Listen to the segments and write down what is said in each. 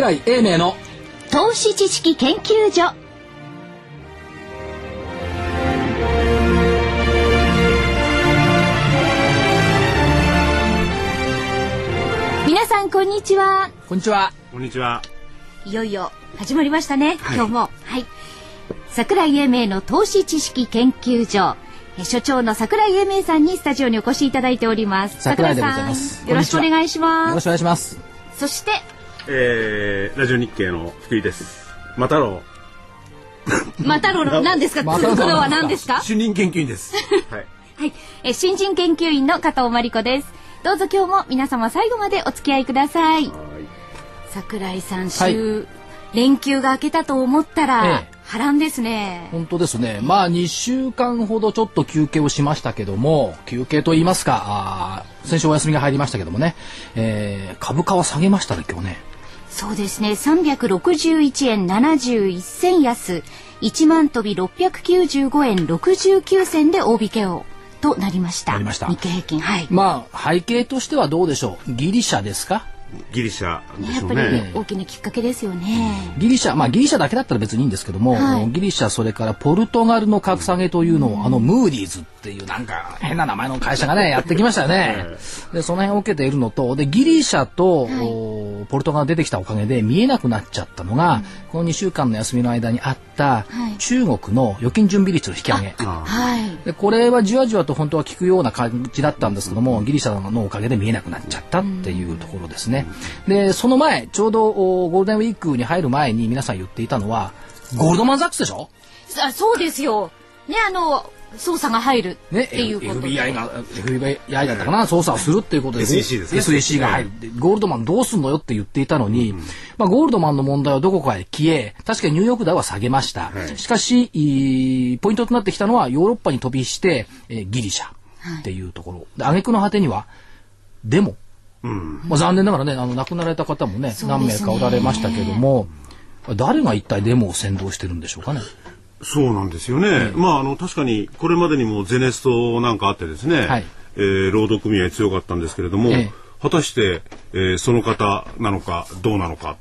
桜井英明の投資知識研究所。皆さんこんにちは。こんにちは。こんにちは。いよいよ始まりましたね、今日も。はい。桜井英明の投資知識研究所。え所長の桜井英明さんにスタジオにお越しいただいております。桜井さんよろしくお願いしよます。ろしくお願いします。そしてえー、ラジオ日経の福井です。またろまたろの何ですか？またろ黒は何ですか？主任研究員です。うはい。はい、え新人研究員の加藤真理子です。どうぞ今日も皆様最後までお付き合いください。桜井さん週、連休が明けたと思ったら、ええ。波乱ですね。本当ですね。まあ2週間ほどちょっと休憩をしましたけども休憩と言いますかあー先週お休みが入りましたけどもね、えー、株価は下げましたね今日ねそうですね。361円71銭安。1万飛び695円69銭で大引けを。となりました。なりました。日経平均。はい、まあ背景としてはどうでしょう。ギリシャですか？ギリシャでしょうやっぱりね大きなきっかけですよね、ギリシャまあギリシャだけだったら別にいいんですけども、はい。ギリシャそれからポルトガルの格下げというのを、あのムーディーズっていうなんか変な名前の会社がね やってきましたよね。でその辺を受けているのとでギリシャと、おポルトガルが出てきたおかげで見えなくなっちゃったのが、この2週間の休みの間にあった、はい中国の預金準備率の引き上げ。はい。でこれはじわじわと本当は効くような感じだったんですけどもギリシャのおかげで見えなくなっちゃったっていうところですね。でその前ちょうどおゴールデンウィークに入る前に皆さん言っていたのはゴールドマン・ザックスでしょ？あそうですよ。ねあの捜査が入るね、っていうことで、FBI が FBI だったかな捜査をするっていうことで。SEC ですね。SEC が入る。でゴールドマンどうすんのよって言っていたのに、まあ、ゴールドマンの問題はどこかへ消え確かにニューヨークダウは下げました、はい。しかしいポイントとなってきたのはヨーロッパに飛びして、えーギリシャっていうところ、で挙句の果てにはデモ、まあ、残念ながらねあの亡くなられた方もねね。何名かおられましたけども誰が一体デモを先導してるんでしょうかね。そうなんですよね、まああの確かにこれまでにもゼネストなんかあってですね、はい。えー労働組合強かったんですけれども、ええ。果たして、えーその方なのかどうなのか。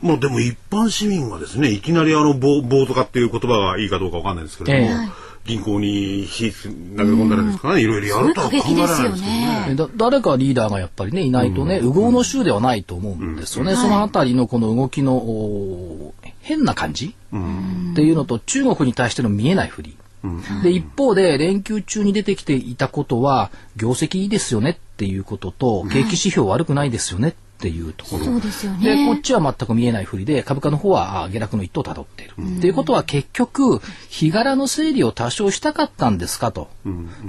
まあでも一般市民がですねいきなりあの暴暴徒化っていう言葉がいいかどうかわかんないですけれども、ええ銀行に火投げ込んだらですかね、いろいろやるとは考えられないですけどね。誰かリーダーがやっぱりねいないとね、右往の衆ではないと思うんですよね、そのあたりのこの動きのお変な感じ、っていうのと中国に対しての見えないふり、で一方で連休中に出てきていたことは業績いいですよねっていうことと景気指標悪くないですよねっていうところ、そうですよでこっねちは全く見えないふりで株価の方はあ下落の一途をたどっている。っていうことは結局日柄の整理を多少したかったんですかと。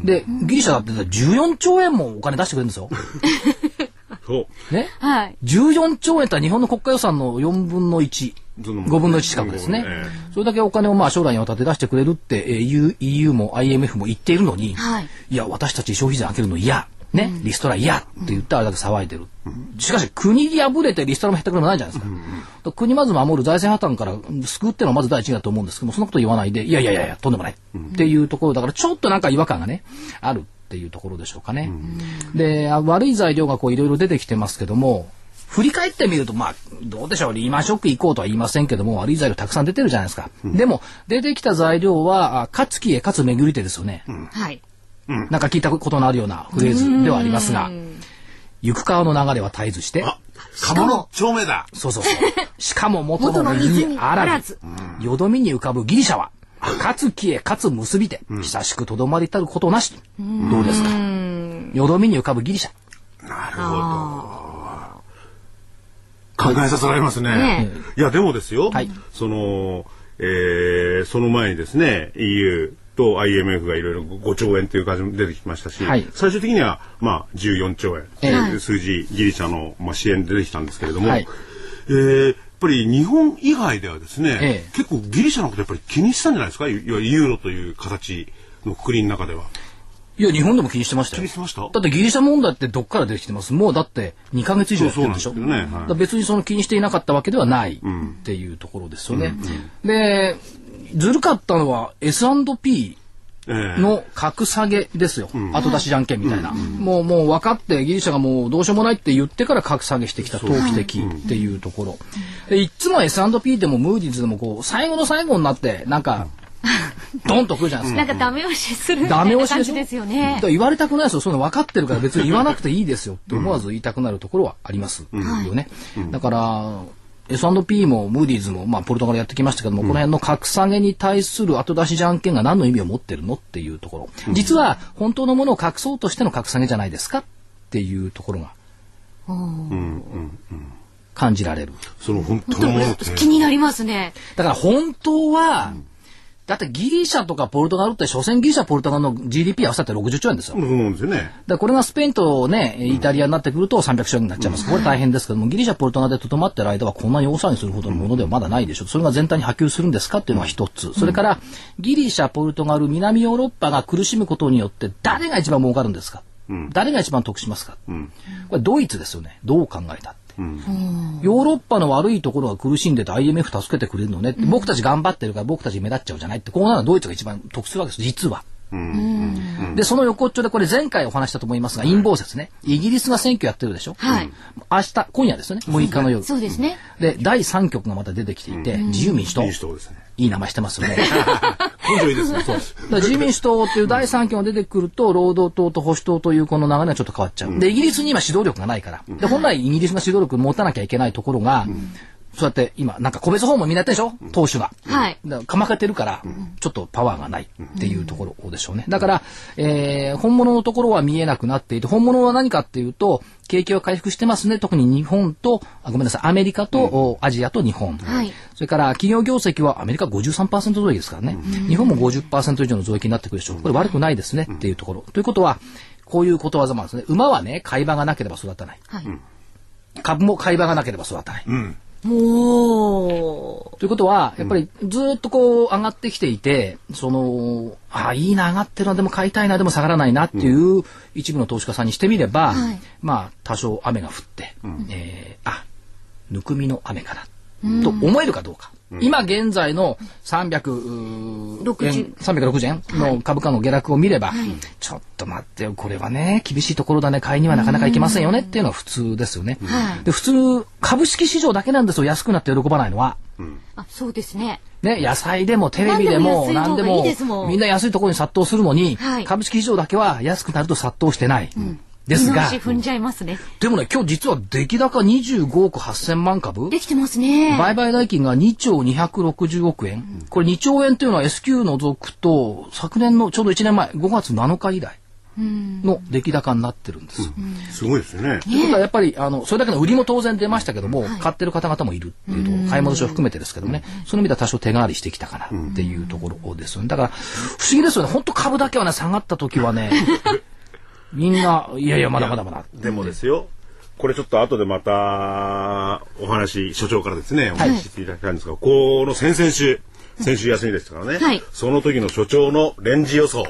でギリシャだって14兆円もお金出してくれるんですよ。そう。ね？はい14兆円って日本の国家予算の4分の1。その5分の1近くですねえ。それだけお金をまあ将来にわたって出してくれるって、えー EU, EU も IMF も言っているのに、はいいや、私たち消費税開けるの嫌。ね、リストラ嫌って言ってあれだけ騒いでる。しかし国に敗れてリストラも減ったくれもないじゃないですか。国まず守る財政破綻から救うってのはまず第一だと思うんですけども、そんなこと言わないで、いやいやいやいや、とんでもない。っていうところだから、ちょっとなんか違和感がね、あるっていうところでしょうかね。で、あ悪い材料がこういろいろ出てきてますけども、振り返ってみると、まあ、どうでしょう、リーマンショック行こうとは言いませんけども、悪い材料たくさん出てるじゃないですか。でも、出てきた材料は、あ勝つ気へ勝つ巡り手ですよね。はいなんか聞いたことのあるようなフレーズではありますが、行く川の流れは絶えずして、あ、鴨の丁目だ。そうそうそう。しかも元の水にあらず、よどみに浮かぶギリシャは、勝つ気へ勝つ結び手、久しくとどまりたることなし。どうですか？よどみに浮かぶギリシャ。なるほど。考えさせられますね。ねいや、でもですよ、はいその、えーその前にですね、EU と IMF がいろいろ5兆円という感じも出てきましたし、はい。最終的には、まあ、14兆円、ええ。という数字、ギリシャの、まあ、支援で出てきたんですけれども、はい。えーやっぱり日本以外ではですね、ええ。結構ギリシャのことやっぱり気にしたんじゃないですか？いわゆるユーロという形のくくりの中では。いや、日本でも気にしてましたよ。気にしてました？だってギリシャ問題ってどっから出てきてます？もうだって2ヶ月以上やってるんでしょ？そうそうなんですよね。はい。別にその気にしていなかったわけではないっていうところですよね。で、ずるかったのは S&P の格下げですよ。後出しじゃんけんみたいな。もう、もう分かってギリシャがもうどうしようもないって言ってから格下げしてきた投機的っていうところ。で、いつも S&P でもムーディーズでもこう、最後の最後になって、なんか、ドンとくるじゃないですか。なんかダメ押しするみたいな感じですよね。言われたくないですよ。そういうの分かってるから別に言わなくていいですよって思わず言いたくなるところはありますよね。だから、S&P もムーディーズも、まあ、ポルトガルやってきましたけども、うん、この辺の格下げに対する後出しじゃんけんが何の意味を持ってるのっていうところ、うん、実は本当のものを隠そうとしての格下げじゃないですかっていうところが、感じられる。その本当のもの気になりますね。だから本当は、だってギリシャとかポルトガルって所詮ギリシャポルトガルの GDP 合わせて60兆円ですよ。そうですよね。だこれがスペインとねイタリアになってくると300兆円になっちゃいます。これ大変ですけどもギリシャポルトガルでとどまってる間はこんなに大騒ぎするほどのものではまだないでしょう。それが全体に波及するんですかっていうのが一つ。それからギリシャポルトガル南ヨーロッパが苦しむことによって誰が一番儲かるんですか？うん、誰が一番得しますか、うん、これドイツですよね。どう考えたヨーロッパの悪いところが苦しんでて IMF 助けてくれるのね、うん、僕たち頑張ってるから僕たち目立っちゃうじゃないってこうならドイツが一番得するわけです実は。で、その横っちょでこれ前回お話したと思いますが、陰謀説ね。イギリスが選挙やってるでしょ？はい。明日、今夜ですよね。6日の夜。そうですね。で、第3局がまた出てきていて、自由民主党。民主党ですね。いい名前してますよね。根性いいですね。そう。自民主党っていう第三権が出てくると、労働党と保守党というこの流れがちょっと変わっちゃう。で、イギリスに今指導力がないから。で、本来イギリスが指導力持たなきゃいけないところが、そうやって今、なんか個別訪問みんなやってるでしょ？党首が。はい。かまけてるから、ちょっとパワーがないっていうところでしょうね。だから、えー、本物のところは見えなくなっていて、本物は何かっていうと、景気は回復してますね。特に日本と、あごめんなさい、アメリカと、アジアと日本。はい。それから企業業績はアメリカ53%増益ですからね。日本も50%以上の増益になってくるでしょう。これ悪くないですねっていうところ。ということは、こういうことわざもあるんですね。馬はね、買い場がなければ育たない。はい。株も買い場がなければ育たない。うんおということは、やっぱりずっとこう上がってきていて、その、あいいな、上がってるな、でも買いたいな、でも下がらないなっていう一部の投資家さんにしてみれば、はい、まあ、多少雨が降って、うん、えー、あ、ぬくみの雨かな、と思えるかどうか。今現在の360円 ,360 円の株価の下落を見れば、はい、ちょっと待ってよ、これはね、厳しいところだね、買いにはなかなかいけませんよねっていうのは普通ですよね。で普通、株式市場だけなんですよ、安くなって喜ばないのは。うん、あそうですね。ね、野菜でもテレビでも何でもみんな安いところに殺到するのに、はい、株式市場だけは安くなると殺到してない。うんですが、踏んじゃいますね。でもね、今日実は出来高25億8000万株？できてますね。売買代金が2兆260億円。うん、これ2兆円というのは S q 除くと、昨年のちょうど1年前、5月7日以来。の出来高になってるんですよ。すごいですね。ということはやっぱりあのそれだけの売りも当然出ましたけども、買ってる方々もいるっていうと買い戻しを含めてですけどね、その意味では多少手代わりしてきたかなっていうところですよね。だから不思議ですよね。本当株だけはね下がった時はねみんな、いやいや、まだまだまだ。でもですよ。これちょっと後でまたお話、所長からですね、お話ししていただきたいんですが、はい、この先々週、先週休みでしたからね、はい、その時の所長のレンジ予想。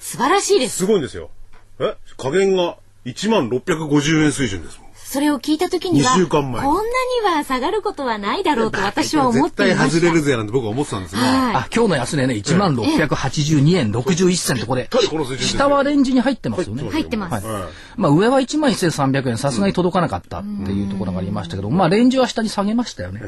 素晴らしいです。すごいんですよ。え？加減が1万650円水準ですもん。それを聞いた時には、週間前。こんなには下がることはないだろうと私は思っていました。絶対外れるぜなんて僕は思ってたんですが、はい、あ今日の安値ね1万682円61銭ってこれ下はレンジに入ってますよね。入ってます。はい、まあ上は1万1300円さすがに届かなかったっていうところがありましたけど、まあレンジは下に下げましたよね。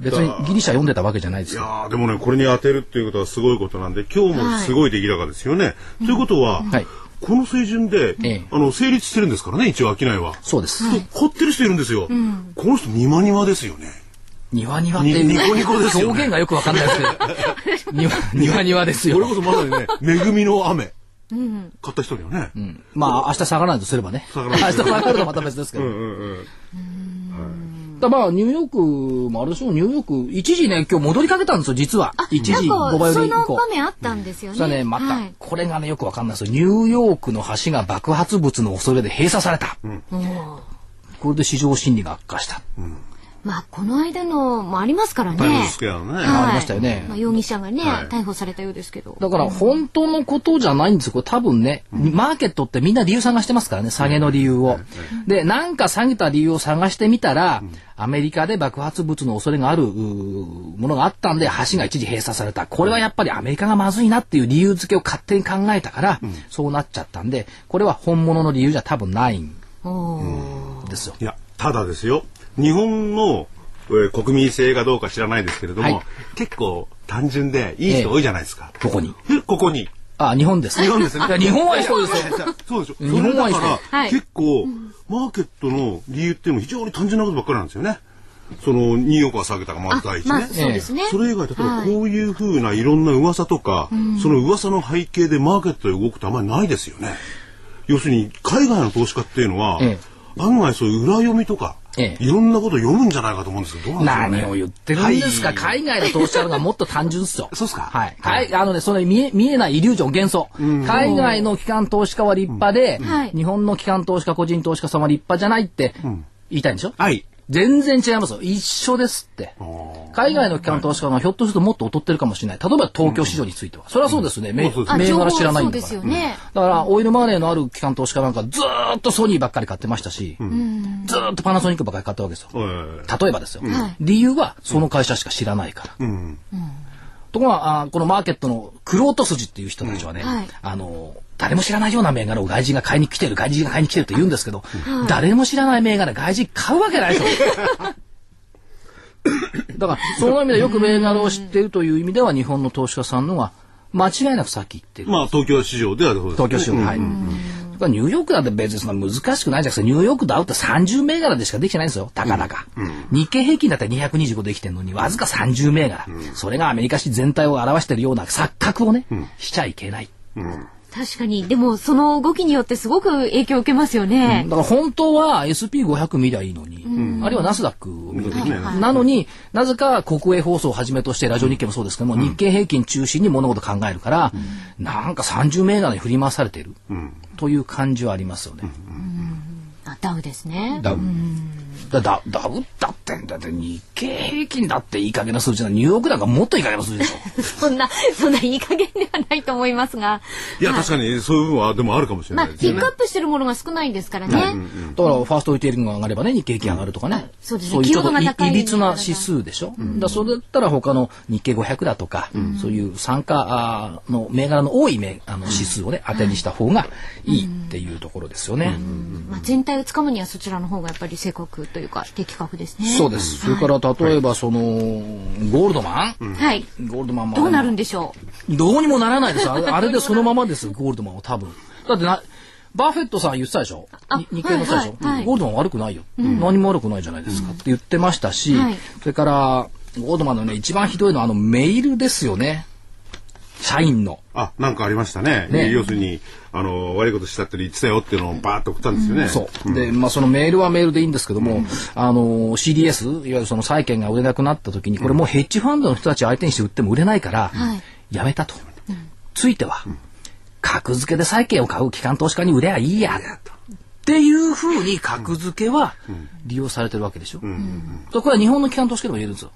別にギリシャ読んでたわけじゃないですよ。いやでもねこれに当てるっていうことはすごいことなんで今日もすごい出来高ですよね。ということは、はいこの水準で、ええ、あの成立してるんですからね一応商いは。そうです。買ってる人いるんですよ、うん、この人庭庭ですよね。庭庭ってニコニコですよ、ね、表現がよくわかんないです。け ど庭庭庭ですよ。これこそまさにね 恵みの雨。うん、買った人にはね、うん、まあ明日下がらないとすればね。明日下がるとまた別ですけど。うんうん、うんだまあ、ニューヨークもあれでしょう、ニューヨーク、一時ね、今日戻りかけたんですよ、実は。一時5倍よりその場面あったんですよね。そね、また、はい、これがね、よくわかんないですよ。ニューヨークの橋が爆発物の恐れで閉鎖された。うん、これで市場心理が悪化した。うんまあこの間のもありますからね。ね。はいありましたよねまあ、容疑者がね、はい逮捕されたようですけど。だから本当のことじゃないんですよ。これ多分ね、マーケットってみんな理由探してますからね、下げの理由を。で、なんか下げた理由を探してみたら、アメリカで爆発物の恐れがあるものがあったんで、橋が一時閉鎖された。これはやっぱりアメリカがまずいなっていう理由付けを勝手に考えたから、そうなっちゃったんで、これは本物の理由じゃ多分ないんですよ。いや、ただですよ。日本の、えー国民性がどうか知らないですけれども、はい結構単純でいい人多いじゃないですか。どこにえここに。あ、日本です。日本ですねいや日本はいい人ですよ。そうでしょ。日本はいい人それだから、はい結構、マーケットの理由っていうのも非常に単純なことばっかりなんですよね。その、ニューヨークが下げたがまず第一ね。まあそうですね。それ以外、例えばこういうふうないろんな噂とか、その噂の背景でマーケットで動くってあんまりないですよね。要するに、海外の投資家っていうのは、え案外そういう裏読みとか、ええ。いろんなことを読むんじゃないかと思うんですけど、どうなんでしょうね。何を言ってるんですか、はい。海外の投資家の方がもっと単純ですよ。そうっすか？はい。海あのね、その見え、見えないイリュージョン、幻想。海外の機関投資家は立派で、はい日本の機関投資家、個人投資家さんは立派じゃないって言いたいんでしょ、はい。全然違いますよ。一緒ですって。海外の機関投資家がひょっとするともっと劣ってるかもしれない。例えば東京市場については。それはそうですね。銘柄知らないんだから。すよね。だから、オイルマネーのある機関投資家なんかずーっとソニーばっかり買ってましたし、ずーっとパナソニックばっかり買ったわけですよ。ええ例えばですよ、はい理由はその会社しか知らないから。うん。ところがこのマーケットのクロート筋っていう人たちはね、あの誰も知らないような銘柄を外人が買いに来てる外人が買いに来てるって言うんですけど、誰も知らない銘柄外人買うわけないでしょ。だからその意味でよく銘柄を知っているという意味では日本の投資家さんの方が間違いなく先行ってる。まあ、東京市場ではそうです、東京市場、はい。だからニューヨークだって別にそんな難しくないじゃないですか。ニューヨークダウって30銘柄でしかできてないんですよ。たかだか。日経平均だって225できてるのに、わずか30銘柄。それがアメリカ市全体を表しているような錯覚をね、しちゃいけない。確かに。でも、その動きによってすごく影響を受けますよね。だから本当は SP500 見りゃいいのに、あるいはナスダックを見りゃいいのになのになぜか国営放送をはじめとしてラジオ日経もそうですけども、日経平均中心に物事考えるから、なんか30銘柄に振り回されている、という感じはありますよね。あダウですね。ダウ。だダダウだってだって日経平均だっていい加減な数字なニューヨークなんかもっといい加減な数字でしょ。そんな、そんないい加減ではないと思いますが。いや、確かにそういう部分はでもあるかもしれまあ、ないですよね。ピックアッ。プしてるものが少ないですからね。だからファーストリテイリングが上がればね日経平均上がるとかね、そうですね。いうちょっといいいびつな指数でしょ、だからそれだったら他の日経500だとか、そういう参加の銘柄の多い銘あの指数をね当てにした方がいいっていうところですよね。まあ、全体をつかむにはそちらの方がやっぱり正確というか的確ですね。そうです。それから例えばその、ゴールドマン、はい。ゴールドマンもどうなるんでしょどうにもならないです。あれあれでそのままです、ゴールドマンは多分。だってな、バフェットさん言ってたでしょ？日経の人でしょ、はいはいはいゴールドマン悪くないよ、何も悪くないじゃないですかって言ってましたし、はいそれから、ゴールドマンのね、一番ひどいのはあのメールですよね。社員の。あ、なんかありましたね。ね要するに、あの、悪いことしたって言ってたよっていうのをバーッと送ったんですよね。そう。で、まあそのメールはメールでいいんですけども、あの、CDS、いわゆるその債券が売れなくなった時に、これもうヘッジファンドの人たち相手にして売っても売れないから、はいやめたと。ついては、格付けで債券を買う機関投資家に売ればいいや。っていうふうに格付けは利用されてるわけでしょ。そうこれは日本の機関投資家でも言えるんですよ。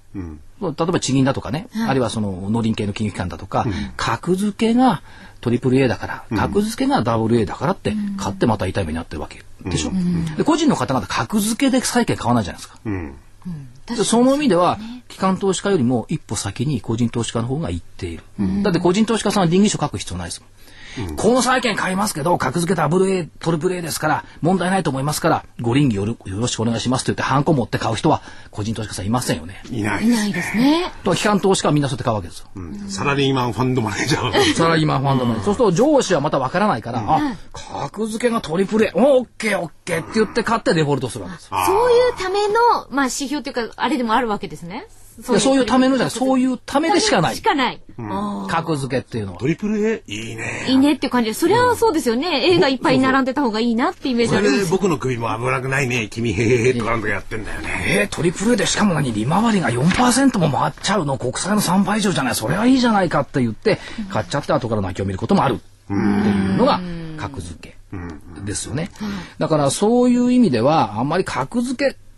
例えば地銀だとかね、あるいはその農林系の金融機関だとか、格付けがトリプル A だから、格付けがダブル A だからって買ってまた痛い目になってるわけでしょ。で個人の方々格付けで債券買わないじゃないですか。うん。でその意味では、機関投資家よりも一歩先に個人投資家の方が行っている。だって個人投資家さんは倫理書書く必要ないですもん。この債券買いますけど、格付けダブル A、トリプル A ですから、問題ないと思いますから、ご倫理よろよろしくお願いしますと言って、ハンコ持って買う人は、個人投資家さんいませんよね。いないう。いないですね。と機関投資家はみんなそうやって買うわけですよ。うんサラリーマンファンドマネージャー。サラリーマンファンドマネー。そうすると上司はまたわからないから、あ、格付けがトリプル A、オッケーオッケーって言って買ってデフォルトするわけですよ。そういうための、まあ、指標というか、あれでもあるわけですね。でそういうためのじゃない、そういうためでしかないし。かない。あ格付けっていうのはト。リプル A? いいねー。いいねっていう感じで、それはそうですよね。映画いっぱい並んでた方がいいなってイメージあります。で僕の首も危なくないね。君へへへとかなんとかやってんだよね。えー、トリプル A でしかも何利回りが4%も回っちゃうの国債の3倍以上じゃないそれはいいじゃないかって言って買っちゃって後から泣きを見ることもあるっていうのが格付けですよね。だからそういう意味ではあんまり格付けって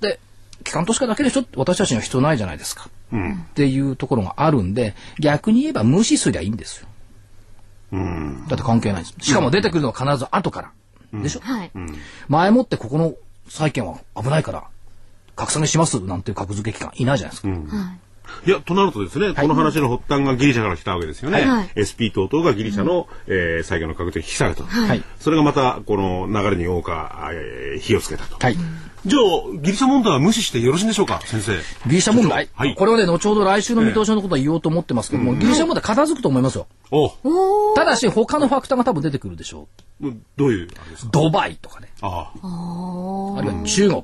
機関投資家だけでしょ？私たちには必要ないじゃないですか、うん、っていうところがあるんで逆に言えば無視すりゃいいんですよ。うん、だって関係ないです。しかも出てくるのは必ず後から。でしょ、はい、前もってここの債券は危ないから格下げしますなんていう格付け機関いないじゃないですか。うんいや、となるとですね、はい、この話の発端がギリシャから来たわけですよね。はい、SP 等々がギリシャの、うん、えー、債券の価格で引き下げたと。はい、それがまた、この流れに大か、えー、火をつけたと。はい、じゃあ、ギリシャ問題は無視してよろしいんでしょうか、先生。ギリシャ問題、はい、これはね、後ほど来週の見通しのことは言おうと思ってますけども、えー、ギリシャ問題片付くと思いますよ。おただし、他のファクターが多分出てくるでしょう。どういうドバイとかね。ああ。あるいは中国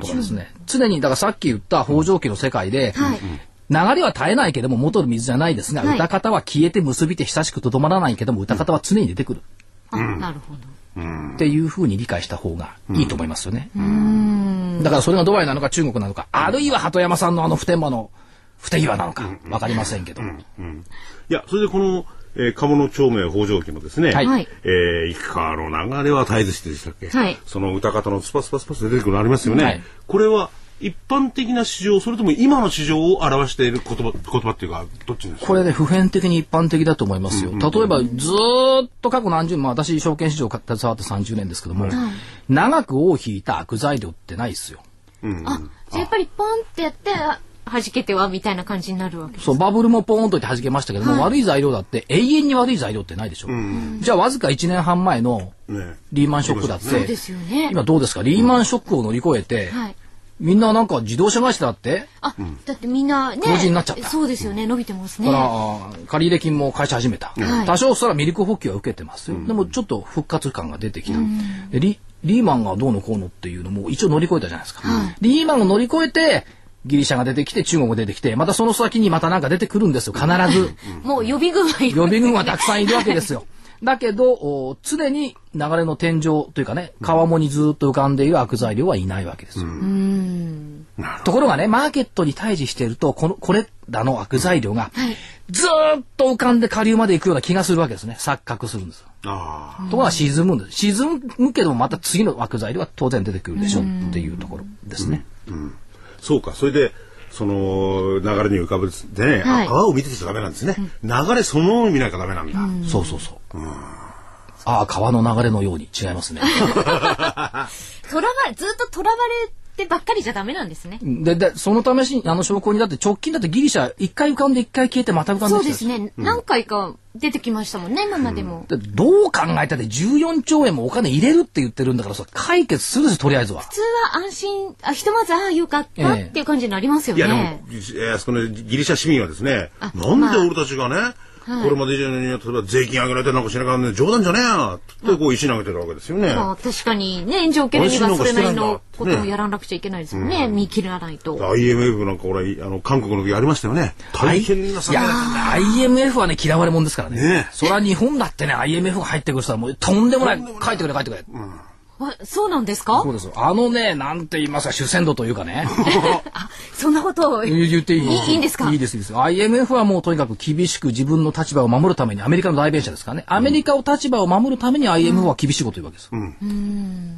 とかですね。うん、常に、だからさっき言った北条記の世界で、はい流れは絶えないけども元の水じゃないですが、はい、歌方は消えて結びて久しくとどまらないけども歌方は常に出てくる。うん、なるほど。っていうふうに理解した方がいいと思いますよね。だからそれがドバイなのか中国なのか、あるいは鳩山さんのあの普天間の不手際なのかわかりませんけど。いや、それでこの、えー、鴨の長命北条記のですね、はい、えー、幾川の流れは絶えずしてでしたっけ、はい、その歌方のスパスパスパス出てくるのありますよね。はい、これは一般的な市場、それとも今の市場を表している言葉、言葉っていうか、どっちですか？これね、普遍的に一般的だと思いますよ。うんうんうん、例えば、ずっと過去何十年、まあ私、証券市場携わって30年ですけども、長く尾を引いた悪材料ってないですよ。うん、あ、じゃやっぱりポンってやって、弾けてはみたいな感じになるわけそうバブルもポーンといって弾けましたけども、はい、悪い材料だって永遠に悪い材料ってないでしょ、うん、じゃあわずか1年半前のリーマンショックだって、ね、今どうですか？リーマンショックを乗り越えて、はい、みんななんか自動車会社だって？あ、だってみんなね。法人になっちゃった。そうですよね。伸びてますね。だから、借入金も返し始めた。はい、多少それはミルク補給は受けてますよ。でもちょっと復活感が出てきた。でリリーマンがどうのこうのっていうのも一応乗り越えたじゃないですか。はい、リーマンを乗り越えて、ギリシャが出てきて中国が出てきてまたその先にまたなんか出てくるんですよ必ずもう予備軍は予備軍はたくさんいるわけですよ だけど、常に流れの天井というかね、川面にずっと浮かんでいる悪材料はいないわけですよ。ところがね、マーケットに対峙していると、この、これらの悪材料が、ずっと浮かんで下流まで行くような気がするわけですね。錯覚するんですよ。ところが沈むんです。沈むけどもまた次の悪材料は当然出てくるでしょっていうところですね。うん、そうか。それで、その流れに浮かぶでね、はい、川を見てちゃダメなんですね、うん、流れそのもの見なきゃダメなんだ、うん、そうそうそう、うん、ああ川の流れのように違いますね。とらわずっととらわれってばっかりじゃダメなんですね。で、で、その試し、あの証拠にだって直近だってギリシャ一回浮かんで一回消えてまた浮かんでそうですね。うん、何回か出てきましたもんね、今までも。うん、どう考えたって14兆円もお金入れるって言ってるんだからさ、解決するし、とりあえずは。普通は安心、あ、ひとまず、ああ、よかったっていう感じになりますよね。いや、でも、えー、そのギリシャ市民はですね、なんで俺たちがね、まあこれまで以上に例えば税金上げられてなんかしながらね冗談じゃねえよってこう石投げてるわけですよね。まあ確かにね炎上受けるにはそれなりのことをやらなくちゃいけないですよね、見切らないと。IMF なんか俺あの韓国の時ありましたよね。大変ないや IMF はね嫌われ者ですからね。ねそれは日本だってね IMF が入ってくる人はもうとんでもない帰ってくれ帰ってくれ。うんそうなんですか？そうですあのね、なんて言いますか、主戦度というかね。あ、そんなことを 言っていい？いいんですか？いいです、いいです。IMF はもうとにかく厳しく自分の立場を守るために、アメリカの代弁者ですからね。アメリカを立場を守るために IMF は厳しいこと言うわけです。うん。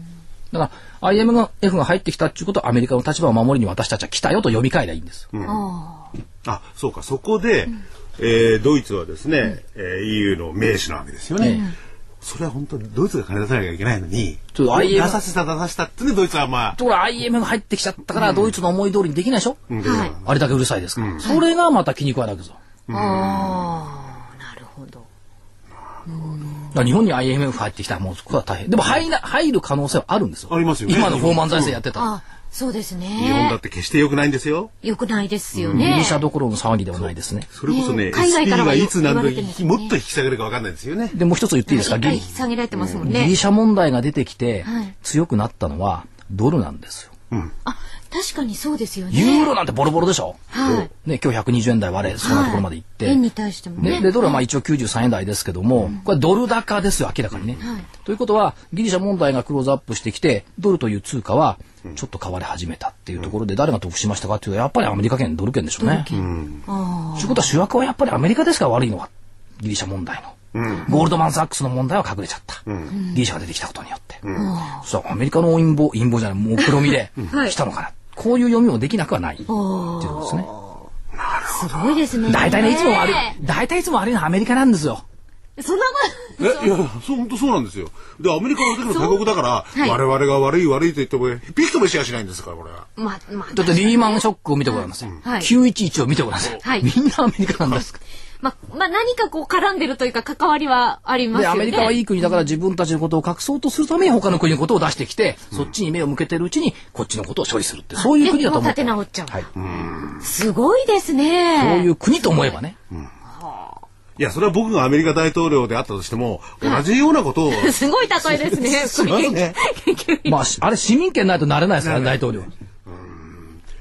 だから IMF が入ってきたっていうことはアメリカの立場を守りに私たちは来たよと呼び替えりゃいいんです。うん、ああ、そうか、そこで、うん、えー、ドイツはですね、うん、えー、EU の名手なわけですよね。うんそれは本当にドイツが金出さなきゃいけないのに、ちょっと IM 出させた出させたってね、ドイツはまあ。ところ IM が入ってきちゃったから、ドイツの思い通りにできないでしょ、うん、はい、あれだけうるさいですか？ら、うん、それがまた気に食わなくぞ。ああ、なるほど。日本に IMF 入ってきたらもうこれは大変。でも入ら入る可能性はあるんですよ。ありますよね。今のフォーマン財政やってたら。そうですね。日本だって決して良くないんですよ。良くないですよね。ギリシャどころの騒ぎではないですね。それこそね、海外からはいつ何度もっと引き下げるかわかんないですよね。でもう一つ言っていいですか？ギリ下げられてますもんね。ギリシャ問題が出てきて強くなったのはドルなんですよ。うん。あ、確かにそうですよね。ユーロなんてボロボロでしょ？はい。ね、今日120円台割れ、そんなところまで行って。円に対してもね。で、ドルはまあ一応93円台ですけども、これドル高ですよ、明らかにね。はい。ということは、ギリシャ問題がクローズアップしてきて、ドルという通貨は、ちょっと買われ始めたっていうところで、誰が得しましたかっていうと、やっぱりアメリカ圏、ドル圏でしょうね。うん。ということは主役はやっぱりアメリカですから悪いのは、ギリシャ問題の。うん、ゴールドマン・サックスの問題は隠れちゃった、うん、ギリシャが出てきたことによって、うん、そしたらアメリカの陰謀陰謀じゃないもう黒みで来たのかな、こういう読みもできなくはないっていうことですね。すごいですね。大体ね、いつも悪い、大体いつも悪いのはアメリカなんですよ。そんなま、え、いや、そう、本当そうなんですよ。で、アメリカは大国だから、はい、我々が悪い悪いと言っても、ピクともしやしないんですから、これは。ままあ、だってリーマンショックを見てごらんなさい。はい、911を見てごらんなさい。はい、みんなアメリカなんです。まあ、まあ、何かこう絡んでるというか関わりはありますよね。アメリカはいい国だから自分たちのことを隠そうとするために他の国のことを出してきて、うん、そっちに目を向けてるうちにこっちのことを処理するって、そういう国だと思う。立て直っちゃう。はい。すごいですね。そういう国と思えばね。うんいや、それは僕がアメリカ大統領であったとしても、同じようなことを。すごい例えですね。すごいね。まあ、あれ市民権ないとなれないですから、ね、大統領。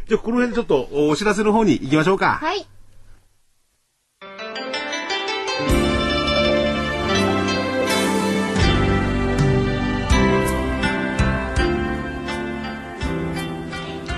じゃあ、この辺でちょっとお知らせの方に行きましょうか。はい。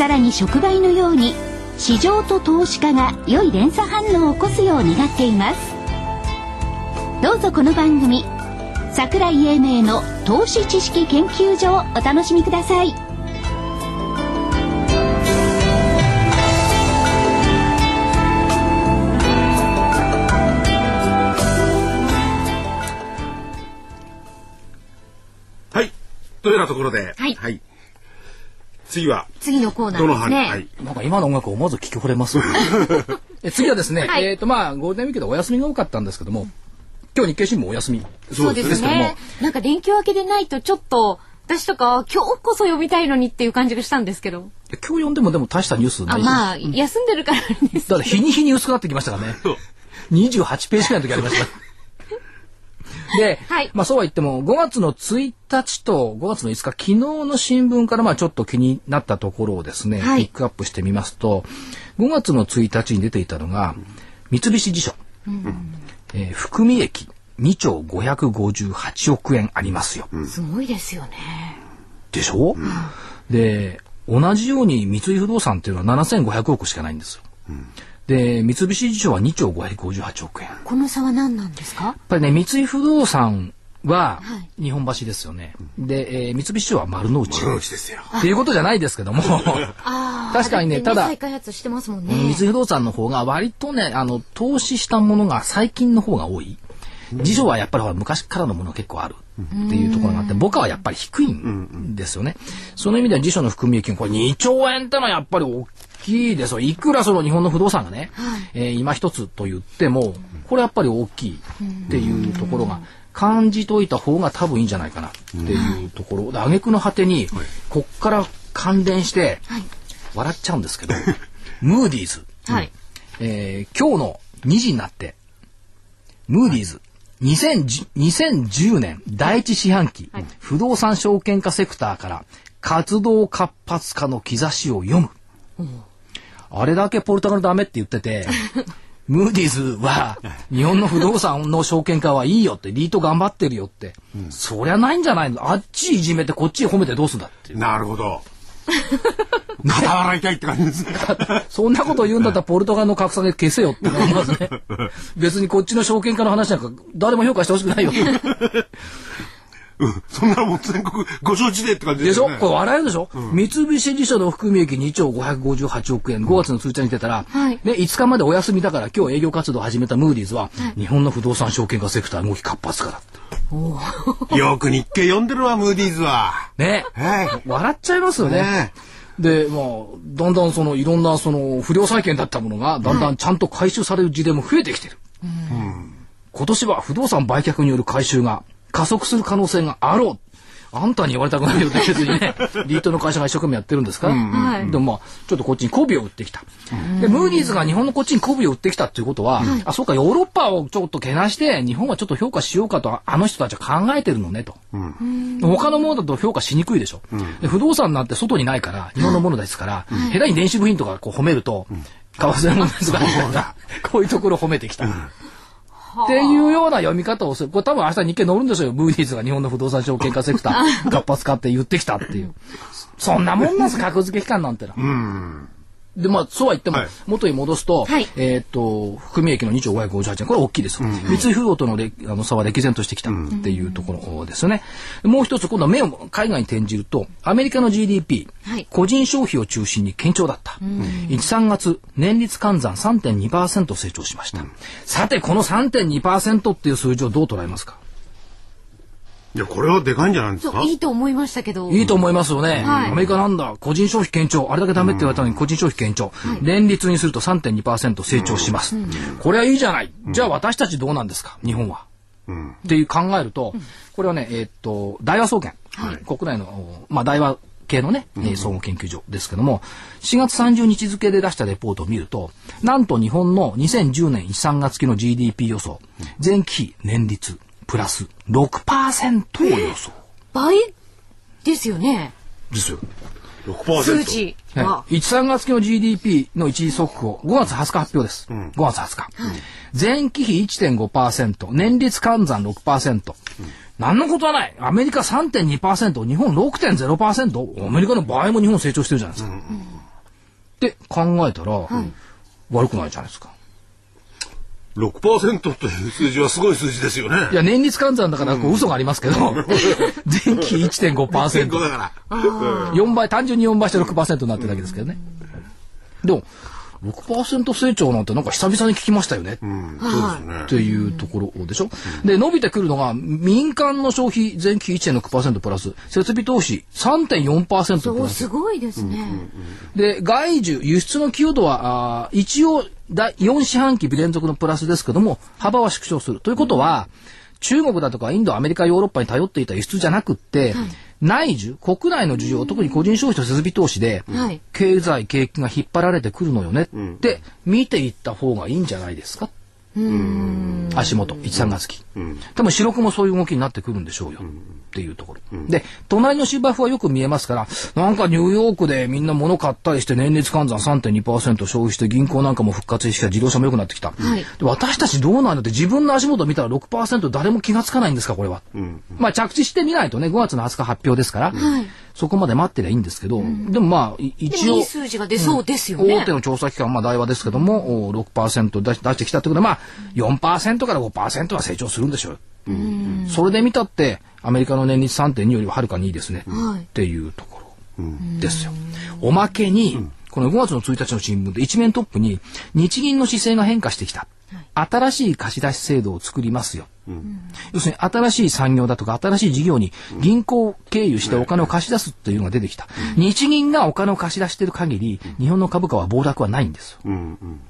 さらに触媒のように市場と投資家が良い連鎖反応を起こすよう願っています。どうぞこの番組桜井英明の投資知識研究所をお楽しみください。はい。というようなところで、は次は次のコーナーですね。はい、なんか今の音楽思わず聞き惚れます、ね え次はですね、はい、えっ、ー、とまあゴールデンウィークでお休みが多かったんですけども、今日日経新聞お休みそうですね。なんか連休明けでないとちょっと私とか今日こそ読みたいのにっていう感じがしたんですけど。今日読んでもでも大したニュースないあまあ、休んでるからです、だから日に日に薄くなってきましたからね。28ページくらいの時ありました。で、はい、まあそうは言っても、5月の1日と5月の5日、昨日の新聞からまあちょっと気になったところをですね、はい、ピックアップしてみますと、5月の1日に出ていたのが、三菱地所、うん、えー、含み益2兆558億円ありますよ。すごいですよね。でしょ、うん、で、同じように三井不動産っていうのは7500億しかないんですよ。うんで、三菱地所は2兆558億円。この差は何なんですか？やっぱりね、三井不動産は日本橋ですよね。はい、で、えー、三菱地所は丸の内。丸の内ですよ。っていうことじゃないですけども。確かにね、ただ、再開発してますもんね。三井不動産の方が割とね、あの、投資したものが最近の方が多い。辞書はやっぱりほら昔からのもの結構あるっていうところがあって、僕はやっぱり低いんですよね。その意味では辞書の含み益これ2兆円ってのはやっぱり大きいですよ。いくらその日本の不動産がね、はい、えー、今一つと言っても、これやっぱり大きいっていうところが、感じといた方が多分いいんじゃないかなっていうところ。で、挙句の果てに、こっから関連して、笑っちゃうんですけど、ムーディーズ。はい、えー、今日の2時になって、ムーディーズ、2010, 2010年第一四半期、はい、不動産証券化セクターから活動活発化の兆しを読む。あれだけポルトガルダメって言ってて、ムーディーズは日本の不動産の証券化はいいよって、リート頑張ってるよって、うん、そりゃないんじゃないの？あっちいじめてこっち褒めてどうすんだってなるほど。また笑いたいって感じですね。そんなこと言うんだったらポルトガルの格下げ消せよって 思いますね。別にこっちの証券化の話なんか誰も評価してほしくないよ。うん、そんなもん全国ご承知でって感じでしょ、ね、これ笑えるでしょ、うん、三菱地所の含み益2兆558億円、5月の通知に出たら、はい、で、5日までお休みだから今日営業活動を始めたムーディーズは、はい、日本の不動産証券化セクター動き活発から。よく日経読んでるわ、ムーディーズは。ね、はい、笑っちゃいますよね。ね。で、まあ、だんだんそのいろんなその不良債権だったものが、だんだんちゃんと回収される事例も増えてきてる。うん、今年は不動産売却による回収が加速する可能性があろう。あんたに言われたくないよって別にね、リートの会社が一生懸命やってるんですから。うんうん、でもまあ、ちょっとこっちに媚びを売ってきた。うん、で、ムーディーズが日本のこっちに媚びを売ってきたっていうことは、うん、あ、そうか、ヨーロッパをちょっとけなして、日本はちょっと評価しようかと、あの人たちは考えてるのねと。うん、他のものだと評価しにくいでしょ。で不動産なんて外にないから、日本のものですから、下手に電子部品とかこう褒めると、為替の問題とか、こういうところ褒めてきた。っていうような読み方をする。これ多分明日日経載るんですよ。ブーディーズが日本の不動産証券化セクター活発化って言ってきたっていう。そんなもんなんです、格付け機関なんてのは。で、まあ、そうは言っても、元に戻すと、はい、えっ、と、含み益の2兆558円、これ大きいです。うん、三井不動とのあの差は歴然としてきたっていうところですよね。うん、もう一つ、今度は目を海外に転じると、アメリカの GDP、はい、個人消費を中心に堅調だった。うん、1、3月、年率換算3.2%成長しました。さて、この3.2%っていう数字をどう捉えますか？いや、これはでかいんじゃないですか？いいと思いましたけど。いいと思いますよね。はい、アメリカなんだ。個人消費堅調。あれだけダメって言われたのに個人消費堅調。うん、年率にすると3.2%成長します。うん、これはいいじゃない。じゃあ私たちどうなんですか？日本は。うん、っていう考えると、これはね、えー、っと、大和総研。はい、国内の、まあ、大和系のね、え総合研究所ですけども、4月30日付で出したレポートを見ると、なんと日本の2010年1、3月期の GDP 予想、前期年率、プラス6%を予想。倍？ですよね。ですよ。6%。数字は。1、3月期の GDP の一時速報、5月20日発表です。うん、5月20日。うん、前期比1.5%、年率換算6%。うん何のことはない。アメリカ3.2%、日本6.0%。アメリカの場合も日本成長してるじゃないですか。うん、って考えたら、悪くないじゃないですか。6%という数字はすごい数字ですよね。いや、年率換算だからこう嘘がありますけど、前期1.5%。だから。4倍、単純に4倍して6%になってるだけですけどね。でも、6%成長なんてなんか久々に聞きましたよね。うん、そうですね。っていうところでしょ。うん、で、伸びてくるのが民間の消費前期1.6%プラス、設備投資3.4%プラス。すごいですね。で、外需、輸出の寄与度は、あ一応、4四半期連続のプラスですけども、幅は縮小する。ということは、中国だとかインド、アメリカ、ヨーロッパに頼っていた輸出じゃなくって、はい内需、国内の需要、特に個人消費と設備投資で、経済、景気が引っ張られてくるのよねって見ていった方がいいんじゃないですか。足元、1、3月期。多分、白くもそういう動きになってくるんでしょうよ。っていうところ。で、隣の芝生はよく見えますから、なんかニューヨークでみんな物買ったりして年率換算3.2%消費して銀行なんかも復活して自動車も良くなってきた。はい、で私たちどうなんだって自分の足元見たら6%誰も気がつかないんですか、これは。まあ着地してみないとね、5月の20日発表ですから、はい、そこまで待ってりゃいいんですけど、でもまあ、一応。いい数字が出そうですよね。大手の調査機関、まあ大和ですけども、6%出し出してきたってことで、まあ、4%から5%は成長するんでしょう。それで見たってアメリカの年率3.2よりははるかにいいですね、はい、っていうところですよ。おまけに、この5月の1日の新聞で一面トップに日銀の姿勢が変化してきた。新しい貸し出し制度を作りますよ。うん、要するに新しい産業だとか新しい事業に銀行を経由してお金を貸し出すっていうのが出てきた。うん、日銀がお金を貸し出している限り、日本の株価は暴落はないんですよ。うん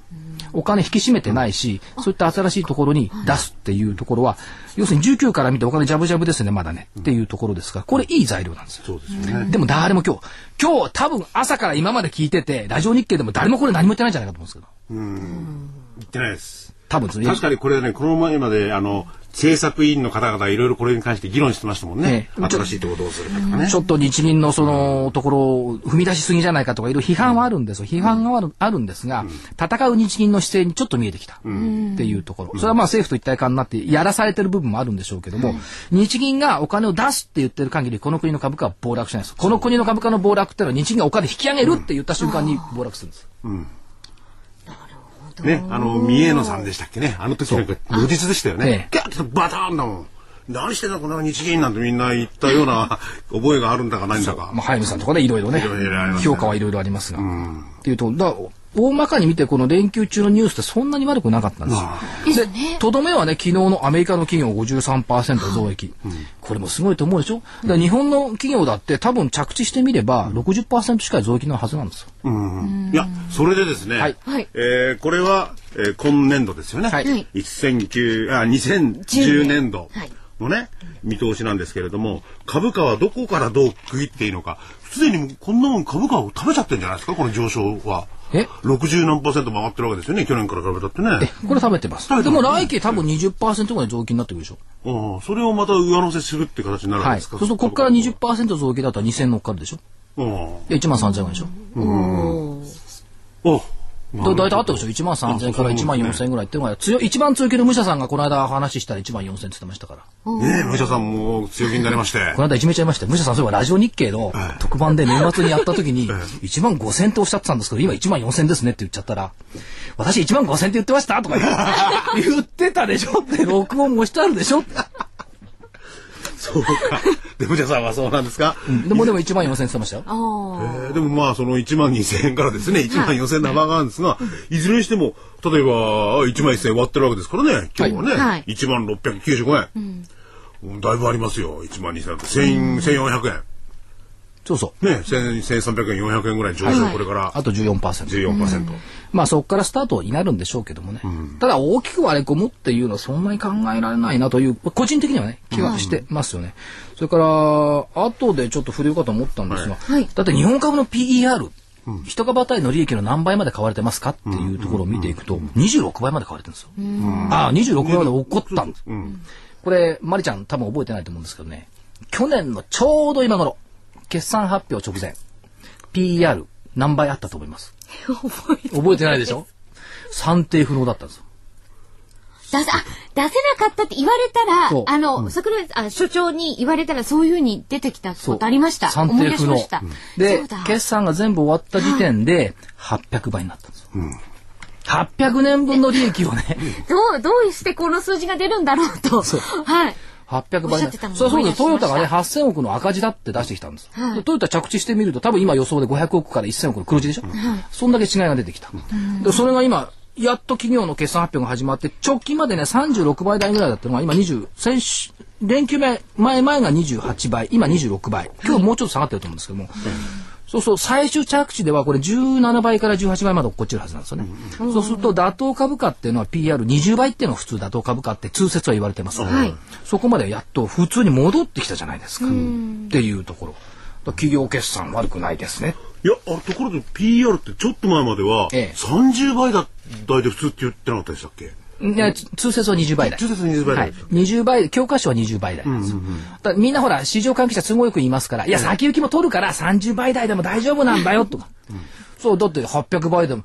お金引き締めてないし、そういった新しいところに出すっていうところは、要するに19から見てお金ジャブジャブですね、まだね、っていうところですから、これいい材料なんですよ。そうですね。でも誰も今日、今日多分朝から今まで聞いてて、ラジオ日経でも誰もこれ何も言ってないんじゃないかと思うんですけど。うん。言ってないです。多分確かにこれね、この前まで、あの、政策委員の方々いろいろこれに関して議論してましたもんね。ね新しいところどうするかとかね。ちょっと日銀のそのところを踏み出しすぎじゃないかとかいろいろ批判はあるんですよ。批判があるあるんですが、戦う日銀の姿勢にちょっと見えてきたっていうところ。それはまあ政府と一体化になってやらされてる部分もあるんでしょうけども、日銀がお金を出すって言ってる限りこの国の株価は暴落しないです。この国の株価の暴落ってのは日銀がお金引き上げるって言った瞬間に暴落するんです。うんね、あの、三重野さんでしたっけね。あの時なんか、無実でしたよね。ギャッとバターンだもん。何してんだこの日銀なんてみんな言ったような 覚えがあるんだかないんだか。まあ、早見さんとかね、いろいろね、評価はいろいろありますが。っていうと、だ大まかに見てこの連休中のニュースってそんなに悪くなかったんですよ。で、とどめはね、昨日のアメリカの企業53%増益。うん、これもすごいと思うでしょ？だ日本の企業だって多分着地してみれば60%近い増益のはずなんですよ。うん、いや、それでですね、はい、えー、これは、えー、今年度ですよね。はい、1009あ2010年度。はい。のね、見通しなんですけれども、株価はどこからどう区切っていいのか、すでにこんなもん株価を食べちゃってるんじゃないですか、この上昇は。え？六十何パーセント回ってるわけですよね、去年から比べたってね。これ食べてます。でも来期多分20%ぐらい増金になってくるでしょ。ああ、それをまた上乗せするって形になるんですか？はい、そうするとここから20%増金だったら2000乗っかるでしょ。ああ。1万3000円でしょ。うん。おだ大体あったでしょ？1万3000円から1万4000円ぐらいっていうのが強一番強気の武者さんがこの間話したら1万4000円って言ってましたから。ねえ武者さんも強気になりまして。この間いじめちゃいました武者さんそういえばラジオ日経の特番で年末にやった時に1万5000円っておっしゃってたんですけど今1万4000円ですねって言っちゃったら私1万5000円って言ってましたとか言って たでしょって録音もしてあるでしょそうか。でもじゃさんはそうなんですか、うん、でもでも1万4000円ってましたよ。えー、でもまあその1万2000円からですね、1万4000円の幅があるんですが、はい、いずれにしても、例えば1万1000円割ってるわけですからね、今日はね、はい、1万695円。うん、だいぶありますよ、1万2000円。1400円。そうそう。ね、1300円、400円ぐらい上昇、これから。あと14%。14%。まあそこからスタートになるんでしょうけどもね。ただ大きく割れ込むっていうのはそんなに考えられないなという、個人的にはね、気はしてますよね。それから、後でちょっと触れようかと思ったんですが、だって日本株の PER、一株当たりの利益の何倍まで買われてますかっていうところを見ていくと、26倍まで買われてるんですよ。ああ、26倍まで起こったんです。これ、まりちゃん多分覚えてないと思うんですけどね、去年のちょうど今頃、決算発表直前、PER 何倍あったと思います？覚えてないでしょ？算定不能だったんですよ。出せ、あ、出せなかったって言われたら、あの、うん、桜あ所長に言われたらそういうふうに出てきたことありました？算定不能。で、決算が全部終わった時点で800倍になったんですよ。うん。800年分の利益をね。どう、どうしてこの数字が出るんだろうと。はい。800倍そうそうです。トヨタがね、8000億の赤字だって出してきたんです。はい、トヨタ着地してみると、多分今予想で500億から1000億の黒字でしょ、うん、そんだけ違いが出てきた。で、それが今、やっと企業の決算発表が始まって、直近までね、36倍台ぐらいだったのが、今20、先週、連休前、前、前が28倍、今26倍。今日もうちょっと下がってると思うんですけども。そうそう、最終着地ではこれ17倍から18倍まで落っこちるはずなんですよね。うん、そうすると、妥当株価っていうのは PR20 倍っていうのが普通妥当株価って通説は言われてます、はい、そこまでやっと普通に戻ってきたじゃないですか。っていうところ。企業決算悪くないですね。いや、あところで PR ってちょっと前までは30倍だ、台で普通って言ってなかったでしたっけ？いや、通説は20倍台。通説20倍台。はい。20倍、教科書は20倍台です。うんうんうん、みんなほら、市場関係者都合よく言いますから、いや、先行きも取るから30倍台でも大丈夫なんだよ、とか。うん、そう、だって800倍でも、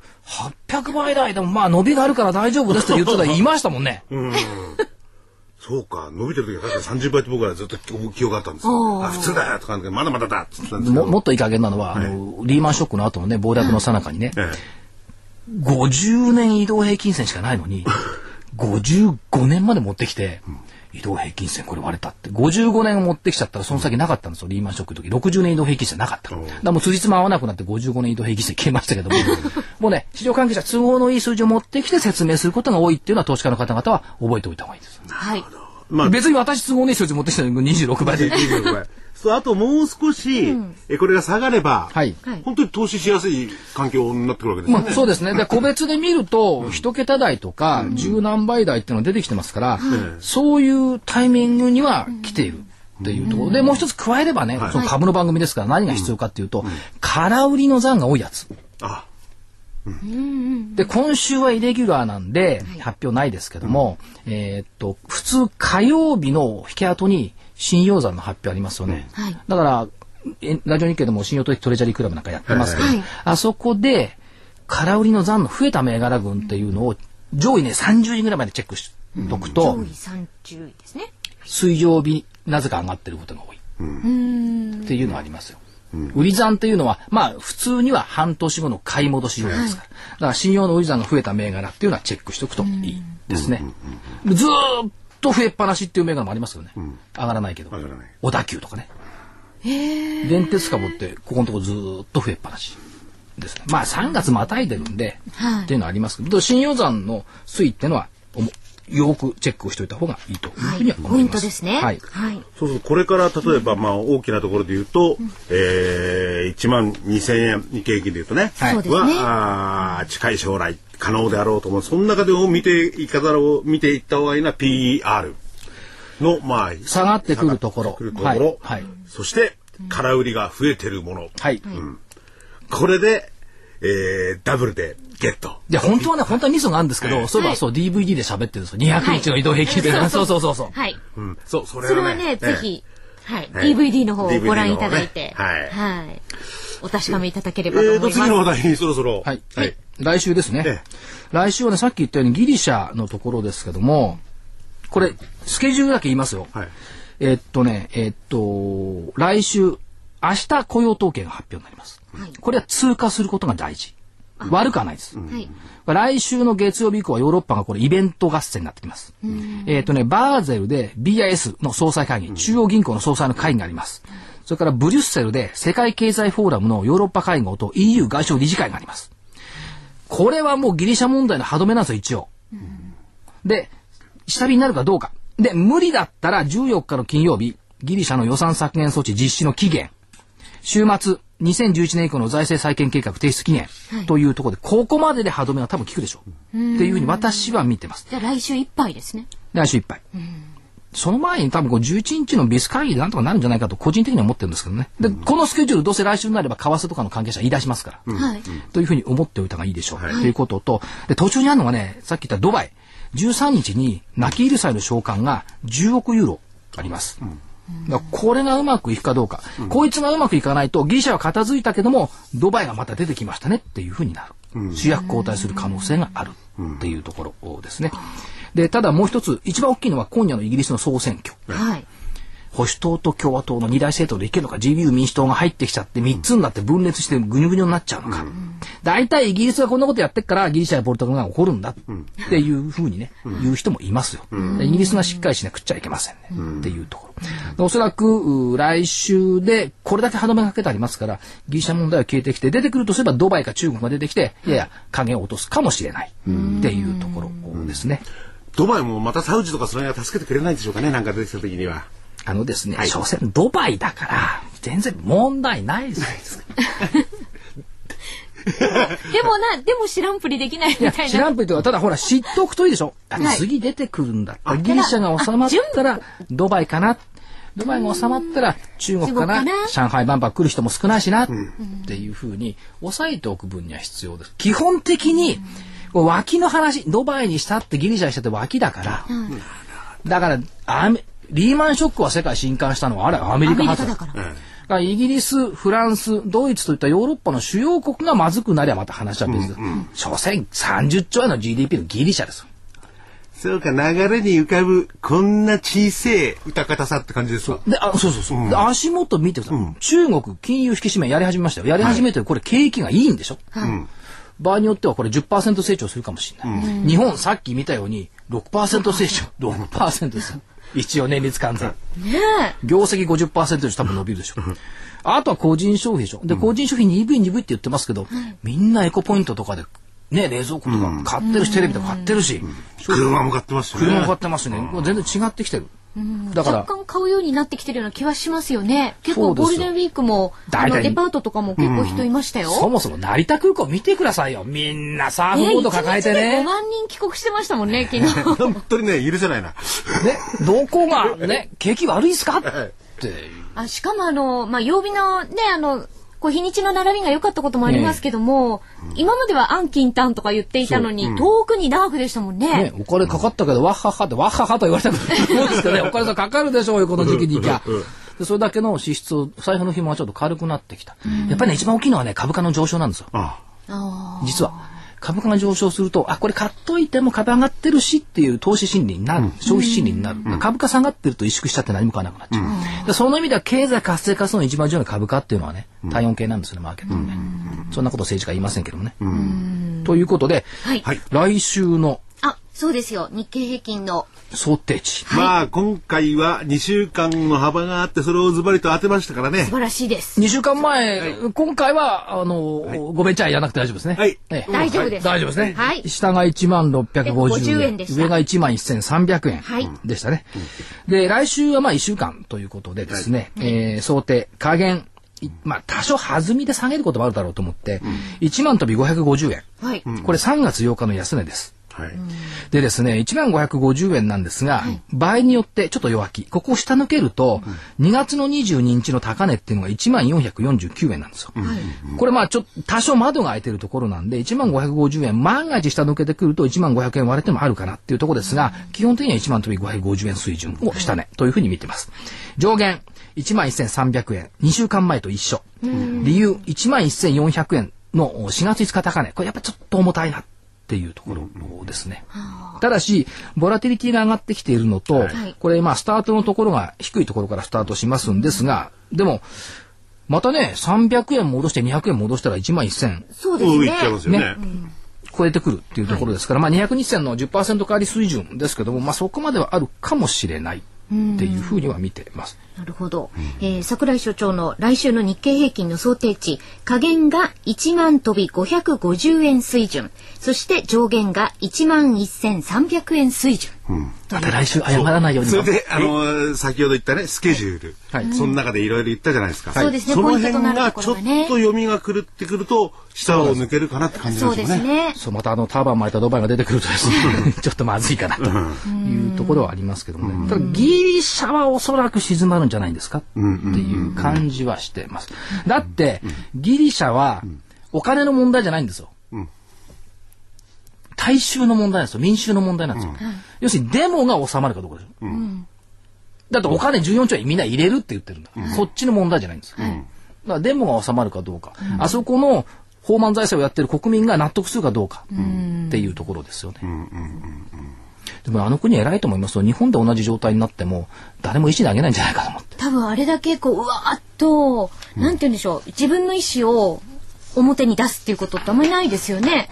800倍台でもまあ伸びがあるから大丈夫ですって言ってた言いましたもんね。うんそうか、伸びてる時は確かに30倍って僕はずっと記憶があったんですよ。あ、普通だよとか、まだまだだって言ってたんですも。もっといい加減なのは、はい、あの、リーマンショックの後のね、暴落の最中にね、ええ、50年移動平均線しかないのに、55年まで持ってきて、移動平均線これ割れたって。55年持ってきちゃったらその先なかったんですよ。リーマンショックの時。60年移動平均線なかったから。だからもう辻褄合わなくなって55年移動平均線消えましたけども。もうね、市場関係者都合のいい数字を持ってきて説明することが多いっていうのは投資家の方々は覚えておいた方がいいです。はい。まあ、別に私都合のいい数字持ってきたのに26倍で。26倍。あともう少し、うん、えこれが下がれば、はい、本当に投資しやすい環境になってくるわけですね。まあ、そうですね。で、個別で見ると、一桁台とか、十何倍台っていうのが出てきてますから、うん、そういうタイミングには来ている。っていうところ。で、もう一つ加えればね、その株の番組ですから何が必要かっていうと、空売りの残が多いやつ。あで、今週はイレギュラーなんで、発表ないですけども、えっと、普通火曜日の引け跡に、信用山の発表ありますよね。はい、だから、ラジオ日経でも信用取引トレジャリークラブなんかやってますけど、はい、あそこで、空売りの残の増えた銘柄群っていうのを、上位ね、30位ぐらいまでチェックしとくと、上位30位ですね。水曜日、なぜか上がってることが多い。っていうのはありますよ。売り算っていうのは、まあ、普通には半年後の買い戻し用ですから。だから、信用の売り算が増えた銘柄っていうのはチェックしておくといいですね。ずーっと増えっぱなしっていう銘柄もありますよね。うん、上がらないけど。上がらない。小田急とかね。電鉄株ってここのとこずっと増えっぱなし。ですね。まあ3月またいでるんで、はい、っていうのはありますけど、新予算の推移っていうのは、よくチェックをしておいた方がいいというふうには思います。はい、ポイントですね。はい。はい、そうそう、これから例えば、まあ大きなところで言うと、うん、えー、1万2000円、日経平均で言うとね、はい、は、あ近い将来可能であろうと思う。その中でも見ていかざるを見ていった方がいいのは PER の、まあ、下がってくるところ。ところ。はい。そして、空売りが増えてるもの。はい。うん。これで、えー、ダブルでゲット。いや、本当はね、本当はミソがあるんですけど、そういえばそう、DVD で喋ってるんですよ。200日の移動平均で。そうそうそうそう。はい。うん。そう、それはそれはね、ぜひ、はい。DVD の方をご覧いただいて。はい。はい。お確かめいただければと思います。えーと、次の話題にそろそろ。はい。はい。来週ですね。来週はね、さっき言ったようにギリシャのところですけども、これ、スケジュールだけ言いますよ。はい。えっとね、えっと、来週、明日雇用統計が発表になります。はい、これは通過することが大事。悪くはないです。はい、来週の月曜日以降はヨーロッパがこれイベント合戦になってきます。えっ、とね、バーゼルで BIS の総裁会議、中央銀行の総裁の会議があります。それからブリュッセルで世界経済フォーラムのヨーロッパ会合と EU 外相理事会があります。これはもうギリシャ問題の歯止めなんですよ、一応。で、下火になるかどうか。で、無理だったら14日の金曜日、ギリシャの予算削減措置実施の期限。週末、2011年以降の財政再建計画提出期限というところで、はい、ここまでで歯止めは多分効くでしょう。っていうふうに私は見てます。じゃあ来週いっぱいですね。来週いっぱい。その前に多分こう11日のビス会議でなんとかなるんじゃないかと個人的には思ってるんですけどね。で、このスケジュールどうせ来週になれば為替とかの関係者言い出しますから。はい。というふうに思っておいた方がいいでしょう。はい、ということと、で、途中にあるのがね、さっき言ったドバイ。13日に泣き入る際の召喚が10億ユーロあります。うんこれがうまくいくかどうか、うん、こいつがうまくいかないとギリシャは片付いたけどもドバイがまた出てきましたねっていうふうになる、うん、主役交代する可能性があるっていうところですね。でただもう一つ一番大きいのは今夜のイギリスの総選挙。はい保守党と共和党の二大政党でいけるのか、自由民主党が入ってきちゃって3つになって分裂してぐにゅぐにゅになっちゃうのか。大体イギリスがこんなことやってっからギリシャやポルトガルが起こるんだっていうふうにね、言う人もいますよ。イギリスがしっかりしなくっちゃいけませんね。っていうところ。おそらく来週でこれだけ歯止めかけてありますから、ギリシャ問題は消えてきて、出てくるとすればドバイか中国が出てきて、いやや影を落とすかもしれないっていうところですね。ドバイもまたサウジとかそれは助けてくれないでしょうかね、なんか出てきた時には。あのですね、はい、所詮ドバイだから、全然問題ないです。でもな、でも知らんぷりできないみたいな。知らんぷりとか、ただほら、知っとくといいでしょ。はい、次出てくるんだ。ギリシャが収まったら、ドバイかな。ドバイが収まったら、中国かな。上海万博来る人も少ないしな。っていうふうに、抑えておく分には必要です。基本的に、脇の話、ドバイにしたってギリシャにしたって脇だから。だから、アメ、リーマンショックは世界震撼したのはあれアメリカ発だから。イギリス、フランス、ドイツといったヨーロッパの主要国がまずくなりゃまた話は別です。うんうん、所詮30兆円の GDP のギリシャです。そうか、流れに浮かぶ、こんな小さい歌方さって感じですわ。で、あ、そうそうそう。うん、足元見てください、うん、中国、金融引き締めやり始めましたよ。やり始めて、これ景気がいいんでしょ、はい、場合によってはこれ10%成長するかもしれない。うん、日本、さっき見たように6%成長、6%ですよ。一応年率換算。ね業績50%以上多分伸びるでしょ。あとは個人消費でしょ。で、個人消費鈍い鈍いって言ってますけど、みんなエコポイントとかでね、冷蔵庫とか買ってるし、テレビとか買ってるし、車も買ってますね。車も買ってますね。全然違ってきてる。だから若干買うようになってきてるような気はしますよね。結構ゴールデンウィークもあのデパートとかも結構人いましたよ。そもそも成田空港見てくださいよ。みんなサーフボード抱えてね。5万人帰国してましたもんね 昨日。本当にね許せないな。ねどこがね 景気悪いですか？って。あしかもあのまあ曜日のねあのこう日にちの並びが良かったこともありますけども、ね、今までは暗金単とか言っていたのに、うん、遠くに長くでしたもんね。ねお金かかったけど、わっはっはって、わっはっはと言われたくないですけどね、お金さかかるでしょうよ、この時期に行きゃ。でそれだけの支出、財布の紐がちょっと軽くなってきた。やっぱりね、一番大きいのはね、株価の上昇なんですよ。実は。株価が上昇すると、あ、これ買っといても株上がってるしっていう投資心理になる、消費心理になる。うん、株価下がってると萎縮しちゃって何も買わなくなっちゃう。うん、その意味では経済活性化するの一番重要な株価っていうのはね、体温計なんですよね、マーケットのね。そんなこと政治家言いませんけどもね。ということで、はい、来週のそうですよ。日経平均の想定値。まあ、今回は2週間の幅があって、それをズバリと当てましたからね。素晴らしいです。2週間前、はい、今回は、あの、はい、ごめんちゃいやなくて大丈夫ですね。はい。大丈夫です。大丈夫ですね。はい。下が1万650円。円で上が1万1300円でしたね。はい、で、来週はまあ1週間ということでですね、はい、えー、想定、加減、まあ、多少弾みで下げることもあるだろうと思って、うん、1万飛び550円。はい。これ3月8日の安値です。はい、でですね、1万550円なんですが、はい、場合によってちょっと弱気。ここを下抜けると、うん、2月の22日の高値っていうのが1万449円なんですよ。はい、これまあちょっと多少窓が開いてるところなんで、1万550円、万が一下抜けてくると1万500円割れてもあるかなっていうところですが、基本的には1万飛び550円水準を下値というふうに見てます。上限、1万1300円。2週間前と一緒。理由、1万1400円の4月5日高値。これやっぱちょっと重たいな。っていうところですね。ただし、ボラティリティが上がってきているのと、はい、これ、まあ、スタートのところが低いところからスタートしますんですが、でも、またね、300円戻して200円戻したら1万1000。そうですね。ね。超えてくるっていうところですから、はい、まあ200日線の10%変わり水準ですけども、まあそこまではあるかもしれないっていうふうには見てます。なるほど、えー、桜井所長の来週の日経平均の想定値。下限が1万飛び550円水準。そして上限が1万1300円水準、うん、また来週謝らないように。それであの先ほど言ったねスケジュール、はい、その中でいろいろ言ったじゃないですか、そうですねその辺がちょっと読みが狂ってくると下を抜けるかなって感じですね。そうですね。そうまたあのターバン巻いたドバイが出てくるとですね ちょっとまずいかなと。いうところはありますけどもね、ただギリシャはおそらく静まるんじゃないですか？っていう感じはしてます。だって、ギリシャはお金の問題じゃないんですよ。大衆の問題なんですよ。民衆の問題なんですよ。要するにデモが収まるかどうかですよ。だってお金14兆円みんな入れるって言ってるんだ。そっちの問題じゃないんですよ。だからデモが収まるかどうか。あそこの法満財政をやってる国民が納得するかどうかっていうところですよね。でもあの国偉いと思いますよ。日本で同じ状態になっても誰も意思投げないんじゃないかと思って。多分あれだけこううわーっと、うん、なんて言うんでしょう自分の意思を表に出すっていうことってあんまりないですよね。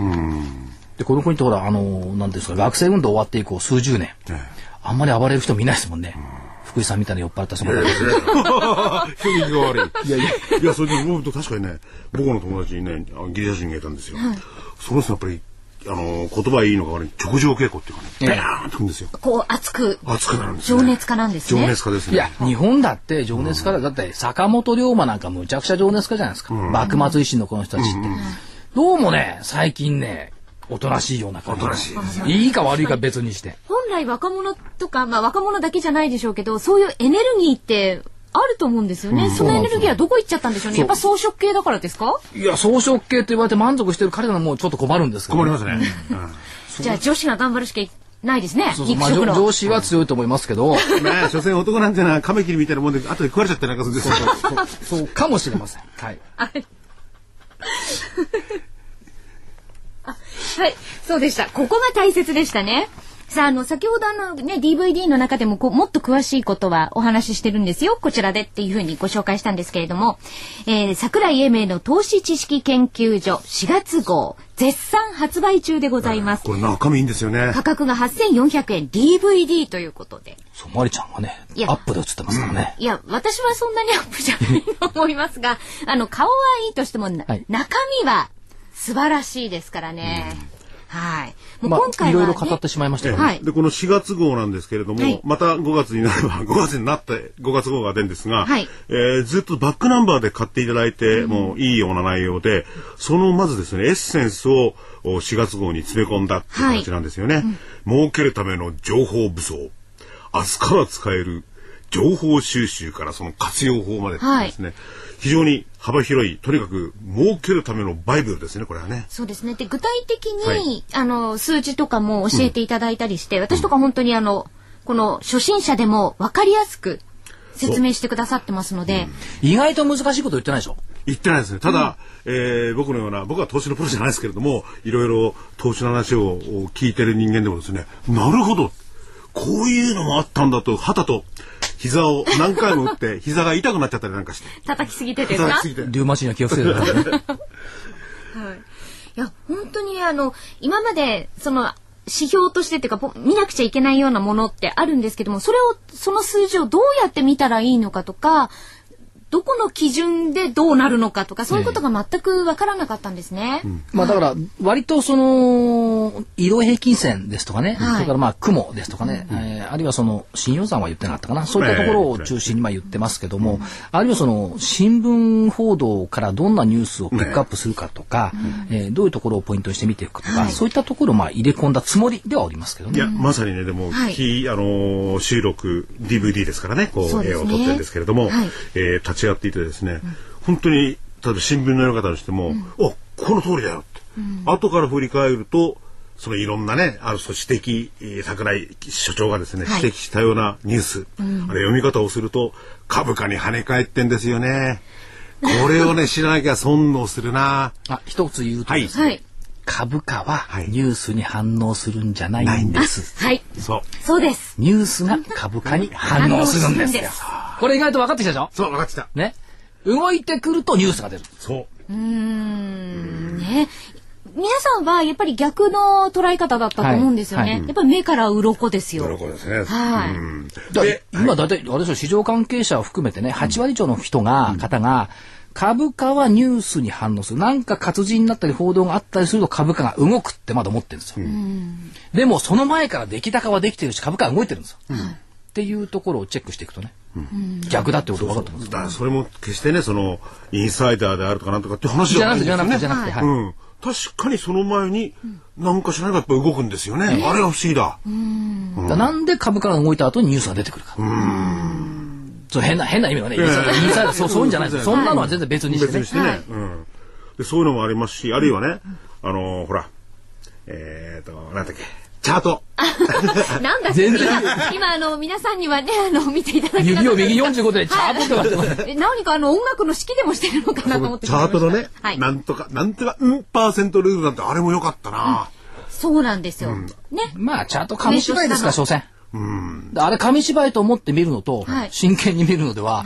でこの国ってほらあのなんですか学生運動終わって以降数十年、あんまり暴れる人見ないですもんね。福井さんみたいな酔っ払った人もいやいや悪い。いやいや、いや、それで思うと確かにね、僕の友達にね、ギリシャ人がいたんですよ。はい、その人やっぱりあの言葉いいのが悪い。直情稽古っていうかね、ベーンとくんですよ。こう熱く熱くなるんです、情熱家なんですね。情熱家ですね。いや日本だって情熱家だ、だって坂本龍馬なんかむちゃくちゃ情熱家じゃないですか。幕末維新のこの人たちって、どうもね最近ねおとなしいような感じ。おとなしい、いいか悪いか別にして。本来若者とか、まあ若者だけじゃないでしょうけど、そういうエネルギーってあると思うんですよね、うん、そのエネルギーはどこ行っちゃったんでしょうね。やっぱ装飾系だからですか？いや装飾系と言われて満足してる彼らもちょっと困るんですけど、ね、困りますね、うん、じゃあ女子が頑張るしかないですね。そうそう。まあ、上司は強いと思いますけど。まあ、所詮男なんてのは、カメキリみたいなもんで、後で食われちゃってなんかするんですよ。そうかもしれません。はい。はい、そうでした。ここが大切でしたね。さあ、あの、先ほどあのね、DVD の中でもこうもっと詳しいことはお話ししてるんですよ。こちらでっていうふうにご紹介したんですけれども、えー、桜井英明の投資知識研究所4月号、絶賛発売中でございます。これ中身いいんですよね。価格が8400円 DVD ということで。そう、マリちゃんがね、アップで映ってますからね。いや、私はそんなにアップじゃないと思いますが、あの、顔はいいとしても、はい、中身は素晴らしいですからね。うんはい。もう今回は、ね、まあ、いろいろ語ってしまいましたよね。はい、で、この4月号なんですけれども、はい、また5月になれば、5月になって5月号が出るんですが、はい、えー、ずっとバックナンバーで買っていただいて、もういいような内容で、そのまずですね、エッセンスを4月号に詰め込んだっていう感じなんですよね。はい、儲けるための情報武装。明日から使える情報収集からその活用法までですね、はい非常に幅広いとにかく儲けるためのバイブルですねこれはね。そうですね。で具体的に、はい、あの数字とかも教えていただいたりして、うん、私とか本当にあのこの初心者でも分かりやすく説明してくださってますので、うん、意外と難しいこと言ってないでしょ？言ってないですね。ただ、うん、えー、僕のような、僕は投資のプロじゃないですけれども、いろいろ投資の話を聞いてる人間でもですね、なるほど、こういうのもあったんだと、はたと膝を何回も打って、膝が痛くなっちゃったりなんかして。叩きすぎてですか叩きすぎて。リュウマチには気をつけてくださいね。はい。いや、本当にあの、今まで、その、指標としてっていうか見なくちゃいけないようなものってあるんですけどもそれをその数字をどうやって見たらいいのかとかどこの基準でどうなるのかとかそういうことが全く分からなかったんですね。うん、まあだから割とその移動平均線ですとかね、はい、それからまあ雲ですとかね、うん、えー、あるいはその新予算は言ってなかったかな。そういったところを中心にまあ言ってますけども、あるいはその新聞報道からどんなニュースをピックアップするかとか、ね、えー、どういうところをポイントにして見ていくかとか、はい、そういったところをまあ入れ込んだつもりではありますけどね。いやまさにねでも、はい、あの収録 DVD ですからねこう、ね、絵を撮ってるんですけれども、はい、えー、立ち会っていてですね本当に例えば新聞の読み方にしても、うん、おこの通りだよって、うん、後から振り返るとそのいろんなね、あの、指摘、桜井所長がですね、はい、指摘したようなニュース、うん、あれ読み方をすると、株価に跳ね返ってんですよね。これをね、知らなきゃ損をするな。あ、一つ言うとですね、はい、株価はニュースに反応するんじゃないんです。はい。そう。そうです。ニュースが株価に反応するんですよ。これ意外と分かってきたでしょ？そう、分かってきた。ね？動いてくるとニュースが出る。そう。うん。ね。皆さんはやっぱり逆の捉え方だったと思うんですよね。はいはい、やっぱり目から鱗ですよ。鱗ですね。はい。で、今だいたいあれですよ市場関係者を含めてね、8割以上の人が、うん、方が株価はニュースに反応する。なんか活字になったり報道があったりすると株価が動くってまだ思ってるんですよ。うん、でもその前から出来高はできてるし株価は動いてるんですよ。うん、っていうところをチェックしていくとね。逆だってこと分かったんですだそれも決してねそのインサイダーであるとかなんとかって話じゃないですよね。じゃなくて、はい、うん。確かにその前に何かしらがやっぱ動くんですよね、あれが不思議だ。うん。なんで株価が動いた後にニュースが出てくるか。そう変な変な意味はね、インサイダー。そうそういうんじゃない。ですそんなのは全然別にしてね。別にしてね、でそういうのもありますし、あるいはね、あのほら、えっ、となんだっけ。チャート。なんだ全然。今あの皆さんにはねあの見ていただき指を右45度でチャートって言われて何かあの音楽の指揮でもしてるのかなと思って。チャートのね、はい、なんとかなんとかうんパーセントルールなんてあれも良かったな、そうなんですよ、ね。まあチャート紙芝居ですから所詮。うん。あれ紙芝居と思って見るのと、真剣に見るのでは、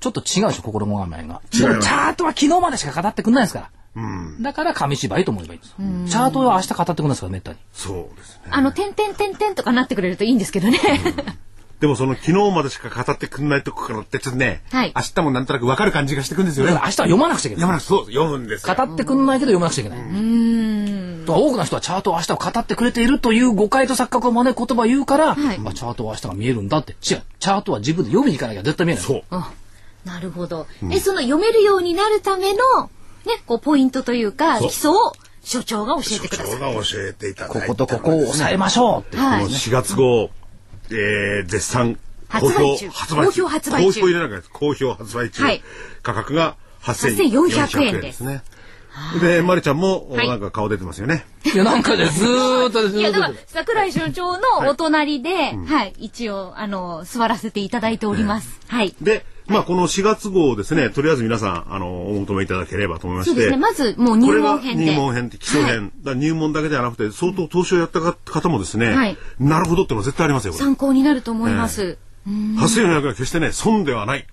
ちょっと違うでしょ心も構えが。チャートは昨日までしか語ってくんないですからうん、だから紙芝居と思えばいいんです。チャートは明日語ってくるんですから、めったに。そうですね。あの、点々点々とかなってくれるといいんですけどね。でもその昨日までしか語ってくんないとこからってちょっとね、はい、明日もなんとなく分かる感じがしてくんですよね。明日は読まなくちゃいけない。読まなくそう読むんです語ってくんないけど読まなくちゃいけない。うん。多くの人はチャートを明日を語ってくれているという誤解と錯覚を招く言葉を言うから、はい、あチャートは明日が見えるんだって。違う。チャートは自分で読みに行かなきゃ絶対見えない。そう。なるほど。うん、え、その読めるようになるためのね、こうポイントというか基礎を所長が教えてください。所長が教えていただいて。こことここを抑えましょうって、はい、この4月号、えー、絶賛好評発売中。好評発売中。好評入れなかった好評発売中。はい、価格が8400円ですね。で、まりちゃんも、なんか顔出てますよね。いや、なんかでずーっといや、だから、桜井所長のお隣で、はい、一応、あの、座らせていただいております。はい。で、まあ、この4月号ですね、とりあえず皆さん、あの、お求めいただければと思いまして。そうですね、まず、もう入門編で。入門編って基礎編。はい、だ入門だけではなくて、相当投資をやった方もですね、はい、なるほどってのは絶対ありますよ、参考になると思います。えー、8400円は決してね、損ではない。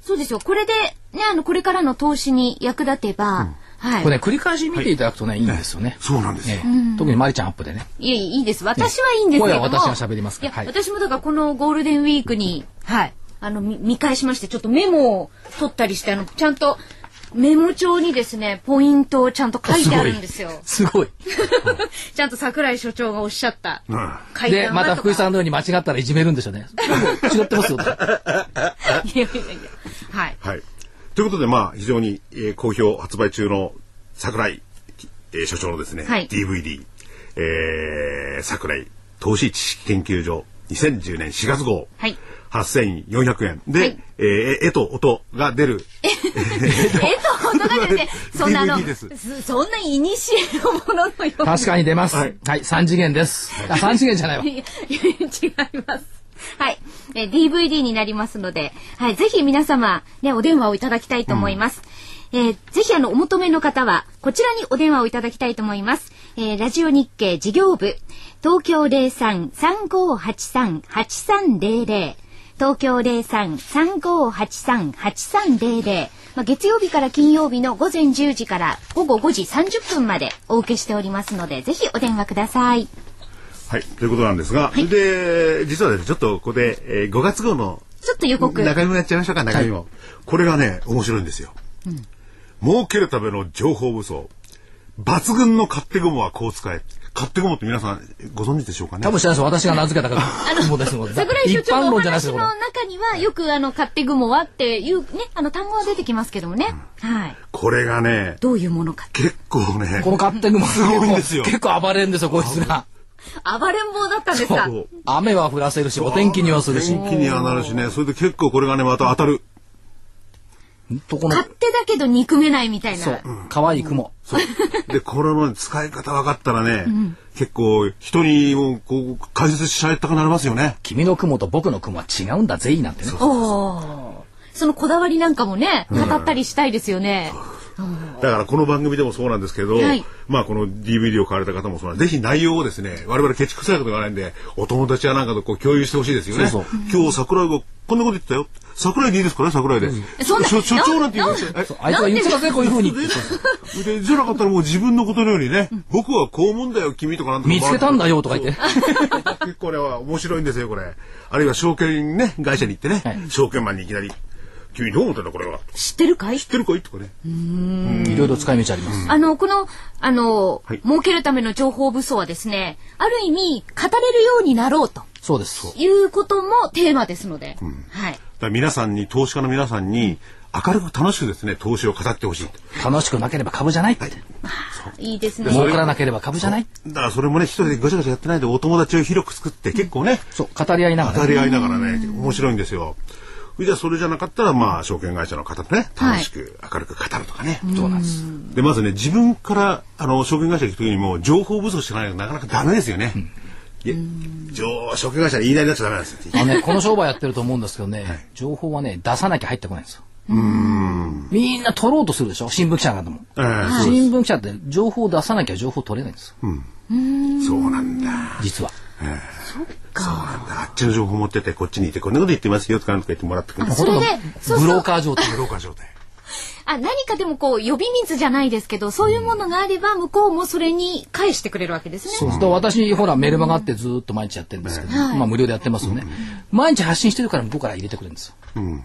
そうですよ。これで、ね、あの、これからの投資に役立てば、うんはい、これね、繰り返し見ていただくとね、い、いんですよね。そうなんですよ。特にマリちゃんアップでね。いや、いいです。私はいいんですけども。私が喋りますから。私もだからこのゴールデンウィークに、はい、あの、見返しまして、ちょっとメモを取ったりして、あの、ちゃんと、メモ帳にですね、ポイントをちゃんと書いてあるんですよ。すごい。ちゃんと桜井所長がおっしゃった。うん、で、また福井さんのように間違ったらいじめるんでしょうね。違ってますよ。いやいやいや。はい。はい。ということで、まあ、非常に、えー、好評発売中の桜井、えー、所長のですね、はい、DVD、えー、桜井投資知識研究所2010年4月号。はい。8400円で、はい、えー、絵と音が出る。絵と音が出るね。そんなの、そんなイニシエのもののよう確かに出ます。はい、はい、3次元です。あ、3次元じゃないわ。違います。はい、えー、DVD になりますので、はい、ぜひ皆様、ね、お電話をいただきたいと思います。うん、えー、ぜひあの、お求めの方は、こちらにお電話をいただきたいと思います。えー、ラジオ日経事業部、東京03-3583-8300東京03-3583-8300まあ、月曜日から金曜日の午前10時から午後5時30分までお受けしておりますので、ぜひお電話ください。はい、ということなんですが、はい、で、実はですね、ちょっとここで、えー、5月号の、ちょっと予告。中身もやっちゃいましょうか、中身も。はい、これがね、面白いんですよ。うん、儲けるための情報武装。抜群の勝手雲はこう使え。勝手雲って皆さんご存知でしょうかね？多分知らないです。私が名付けた雲ですので。桜井所長のお話の中にはよくあの勝手雲はっていうねあの単語が出てきますけどもね。うん、はい。これがね。どういうものか。結構ね。この勝手雲すごいんですよ。結構暴れるんですよこいつが。暴れん坊だったんですか。雨は降らせるし、お天気にはするし。天気にはなるしね、それで結構これがね、また当たる。とこの？勝手だけど憎めないみたいな。そう。可愛い雲。そう。で、これの使い方分かったらね、うん、結構人にもこう解説しちゃいたくなりますよね。君の雲と僕の雲は違うんだぜいなんてね。そうそのこだわりなんかもね、語ったりしたいですよね。うん、だからこの番組でもそうなんですけど、はい、まあこの DVD を買われた方もそうなんぜひ内容をですね、我々ケチくさいことがないんで、お友達やなんかとこう共有してほしいですよね。そうそう今日桜井がこんなこと言ったよ。桜井でいいですかね、桜井で。そんな所長なんて言いましたあいつは言ってません、こういうふうに。で、じゃなかったらもう自分のことのようにね、僕はこう思うんだよ、君とかなんとか。見つけたんだよ、とか言って。結構ね、面白いんですよ、これ。あるいは証券ね、会社に行ってね、証券マンにいきなり。君どう思ってんだこれは。知ってるかい？知ってるかい？とかね。いろいろ使い道あります。あの、この、あの、はい、儲けるための情報武装はですね、ある意味、語れるようになろうと。そうです。いうこともテーマですので。うん、はい。皆さんに、投資家の皆さんに、明るく楽しくですね、投資を語ってほしい。楽しくなければ株じゃないって。いいですね。儲からなければ株じゃない。だからそれもね、一人でごちゃごちゃやってないで、お友達を広く作って、結構ね。そう、語り合いながら、語り合いながらね、面白いんですよ。じゃあそれじゃなかったら、まあ、証券会社の方とね、楽しく明るく語るとかね。そうなんです。で、まずね、自分から、あの、証券会社行くときにも、情報不足してないとなかなかダメですよね。上証券会社で言いなりになっちゃダメなんですよ。あのね、この商売やってると思うんですけどね、はい、情報はね、出さなきゃ入ってこないんですよ。うんみんな取ろうとするでしょ新聞記者なんかも、えー、新聞記者って情報を出さなきゃ情報取れないんですよ。うん、そうなんだ。実は。えー、そっか。そうなんだ。あっちの情報持ってて、こっちにいて、こんなこと言ってますよとか、言ってもらってくる。ほとんどブローカー状態。ブローカー状態。あ、何かでもこう、呼び水じゃないですけど、そういうものがあれば、向こうもそれに返してくれるわけですね。そうすると、私、ほら、メルマガってずっと毎日やってるんですけど、まあ、無料でやってますよね。毎日発信してるから、向こうから入れてくれるんですよ。うん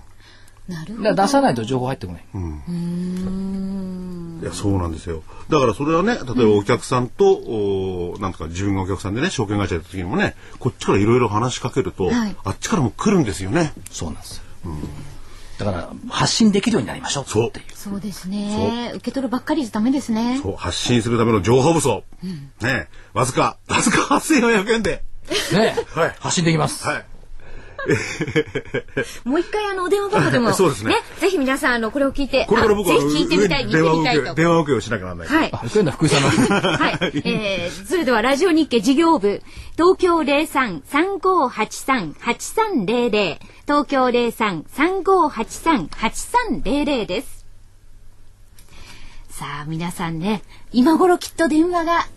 なるほど。出さないと情報入ってこない。うん。いや、そうなんですよ。だからそれはね、例えばお客さんと、うん、おなんとか自分がお客さんでね、証券会社やった時にもね、こっちからいろいろ話しかけると、はい、あっちからも来るんですよね。そうなんですよ。うんだから発信できるようになりましょうそう。そうですね。受け取るばっかりじゃダメですね。そう発信するための情報武装、うん、ねわずかわずか8400円で。ね、はい、発信できます。はい もう一回あのお電話番号でも そうですね。ぜひ皆さんあのこれを聞いてこれから僕はぜひ聞いてみたい電話受け電話受けをしなきゃならないはい福福井さんの。はい、えー、それではラジオ日経事業部東京零三三五八三八三零零。東京零三三五八三八三零零です。さあ皆さんね今頃きっと電話が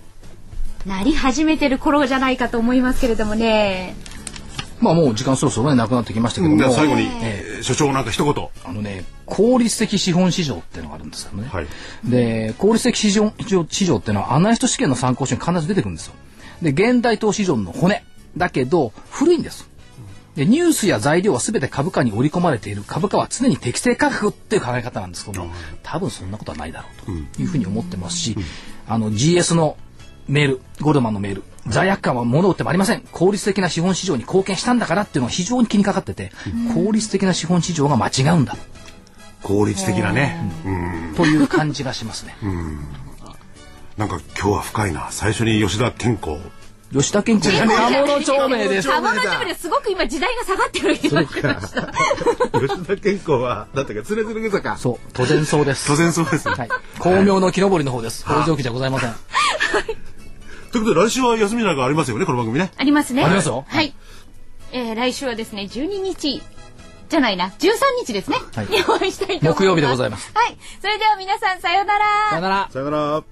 鳴り始めてる頃じゃないかと思いますけれどもねまあもう時間そろそろねなくなってきましたけども、最後に、えー、所長なんか一言。あのね効率的資本市場っていうのがあるんですよね、はい、で効率的市場市場っていうのはアナリスト試験の参考書に必ず出てくるんですよ。で現代投資市場の骨だけど古いんです。でニュースや材料は全て株価に織り込まれている。株価は常に適正価格っていう考え方なんですけども多分そんなことはないだろうというふうに思ってますし、あの GS のメールゴールドマンのメール。罪悪感は物を売ってもありません。効率的な資本市場に貢献したんだからっていうのが非常に気にかかってて、うん、効率的な資本市場が間違うんだ。効率的なね、うん、という感じがしますね、うん、なんか今日は深いな。最初に吉田健康。吉田健康。じゃね鴨の町名です。鴨の町名すごく今時代が。下がってる気がしました吉田健康はだってかつれつれ草か。そう都電草です。都電草です、はい、巧妙の木登りの方です。北条記じゃございません、は いということで来週は休みなんかありますよねこの番組ね。ありますね。ありますよ。はい。えー、来週はですね12日じゃないな13日ですね。はい。お会いしたいと思います。木曜日でございます。はい。それでは皆さんさようなら。さようなら。さようなら。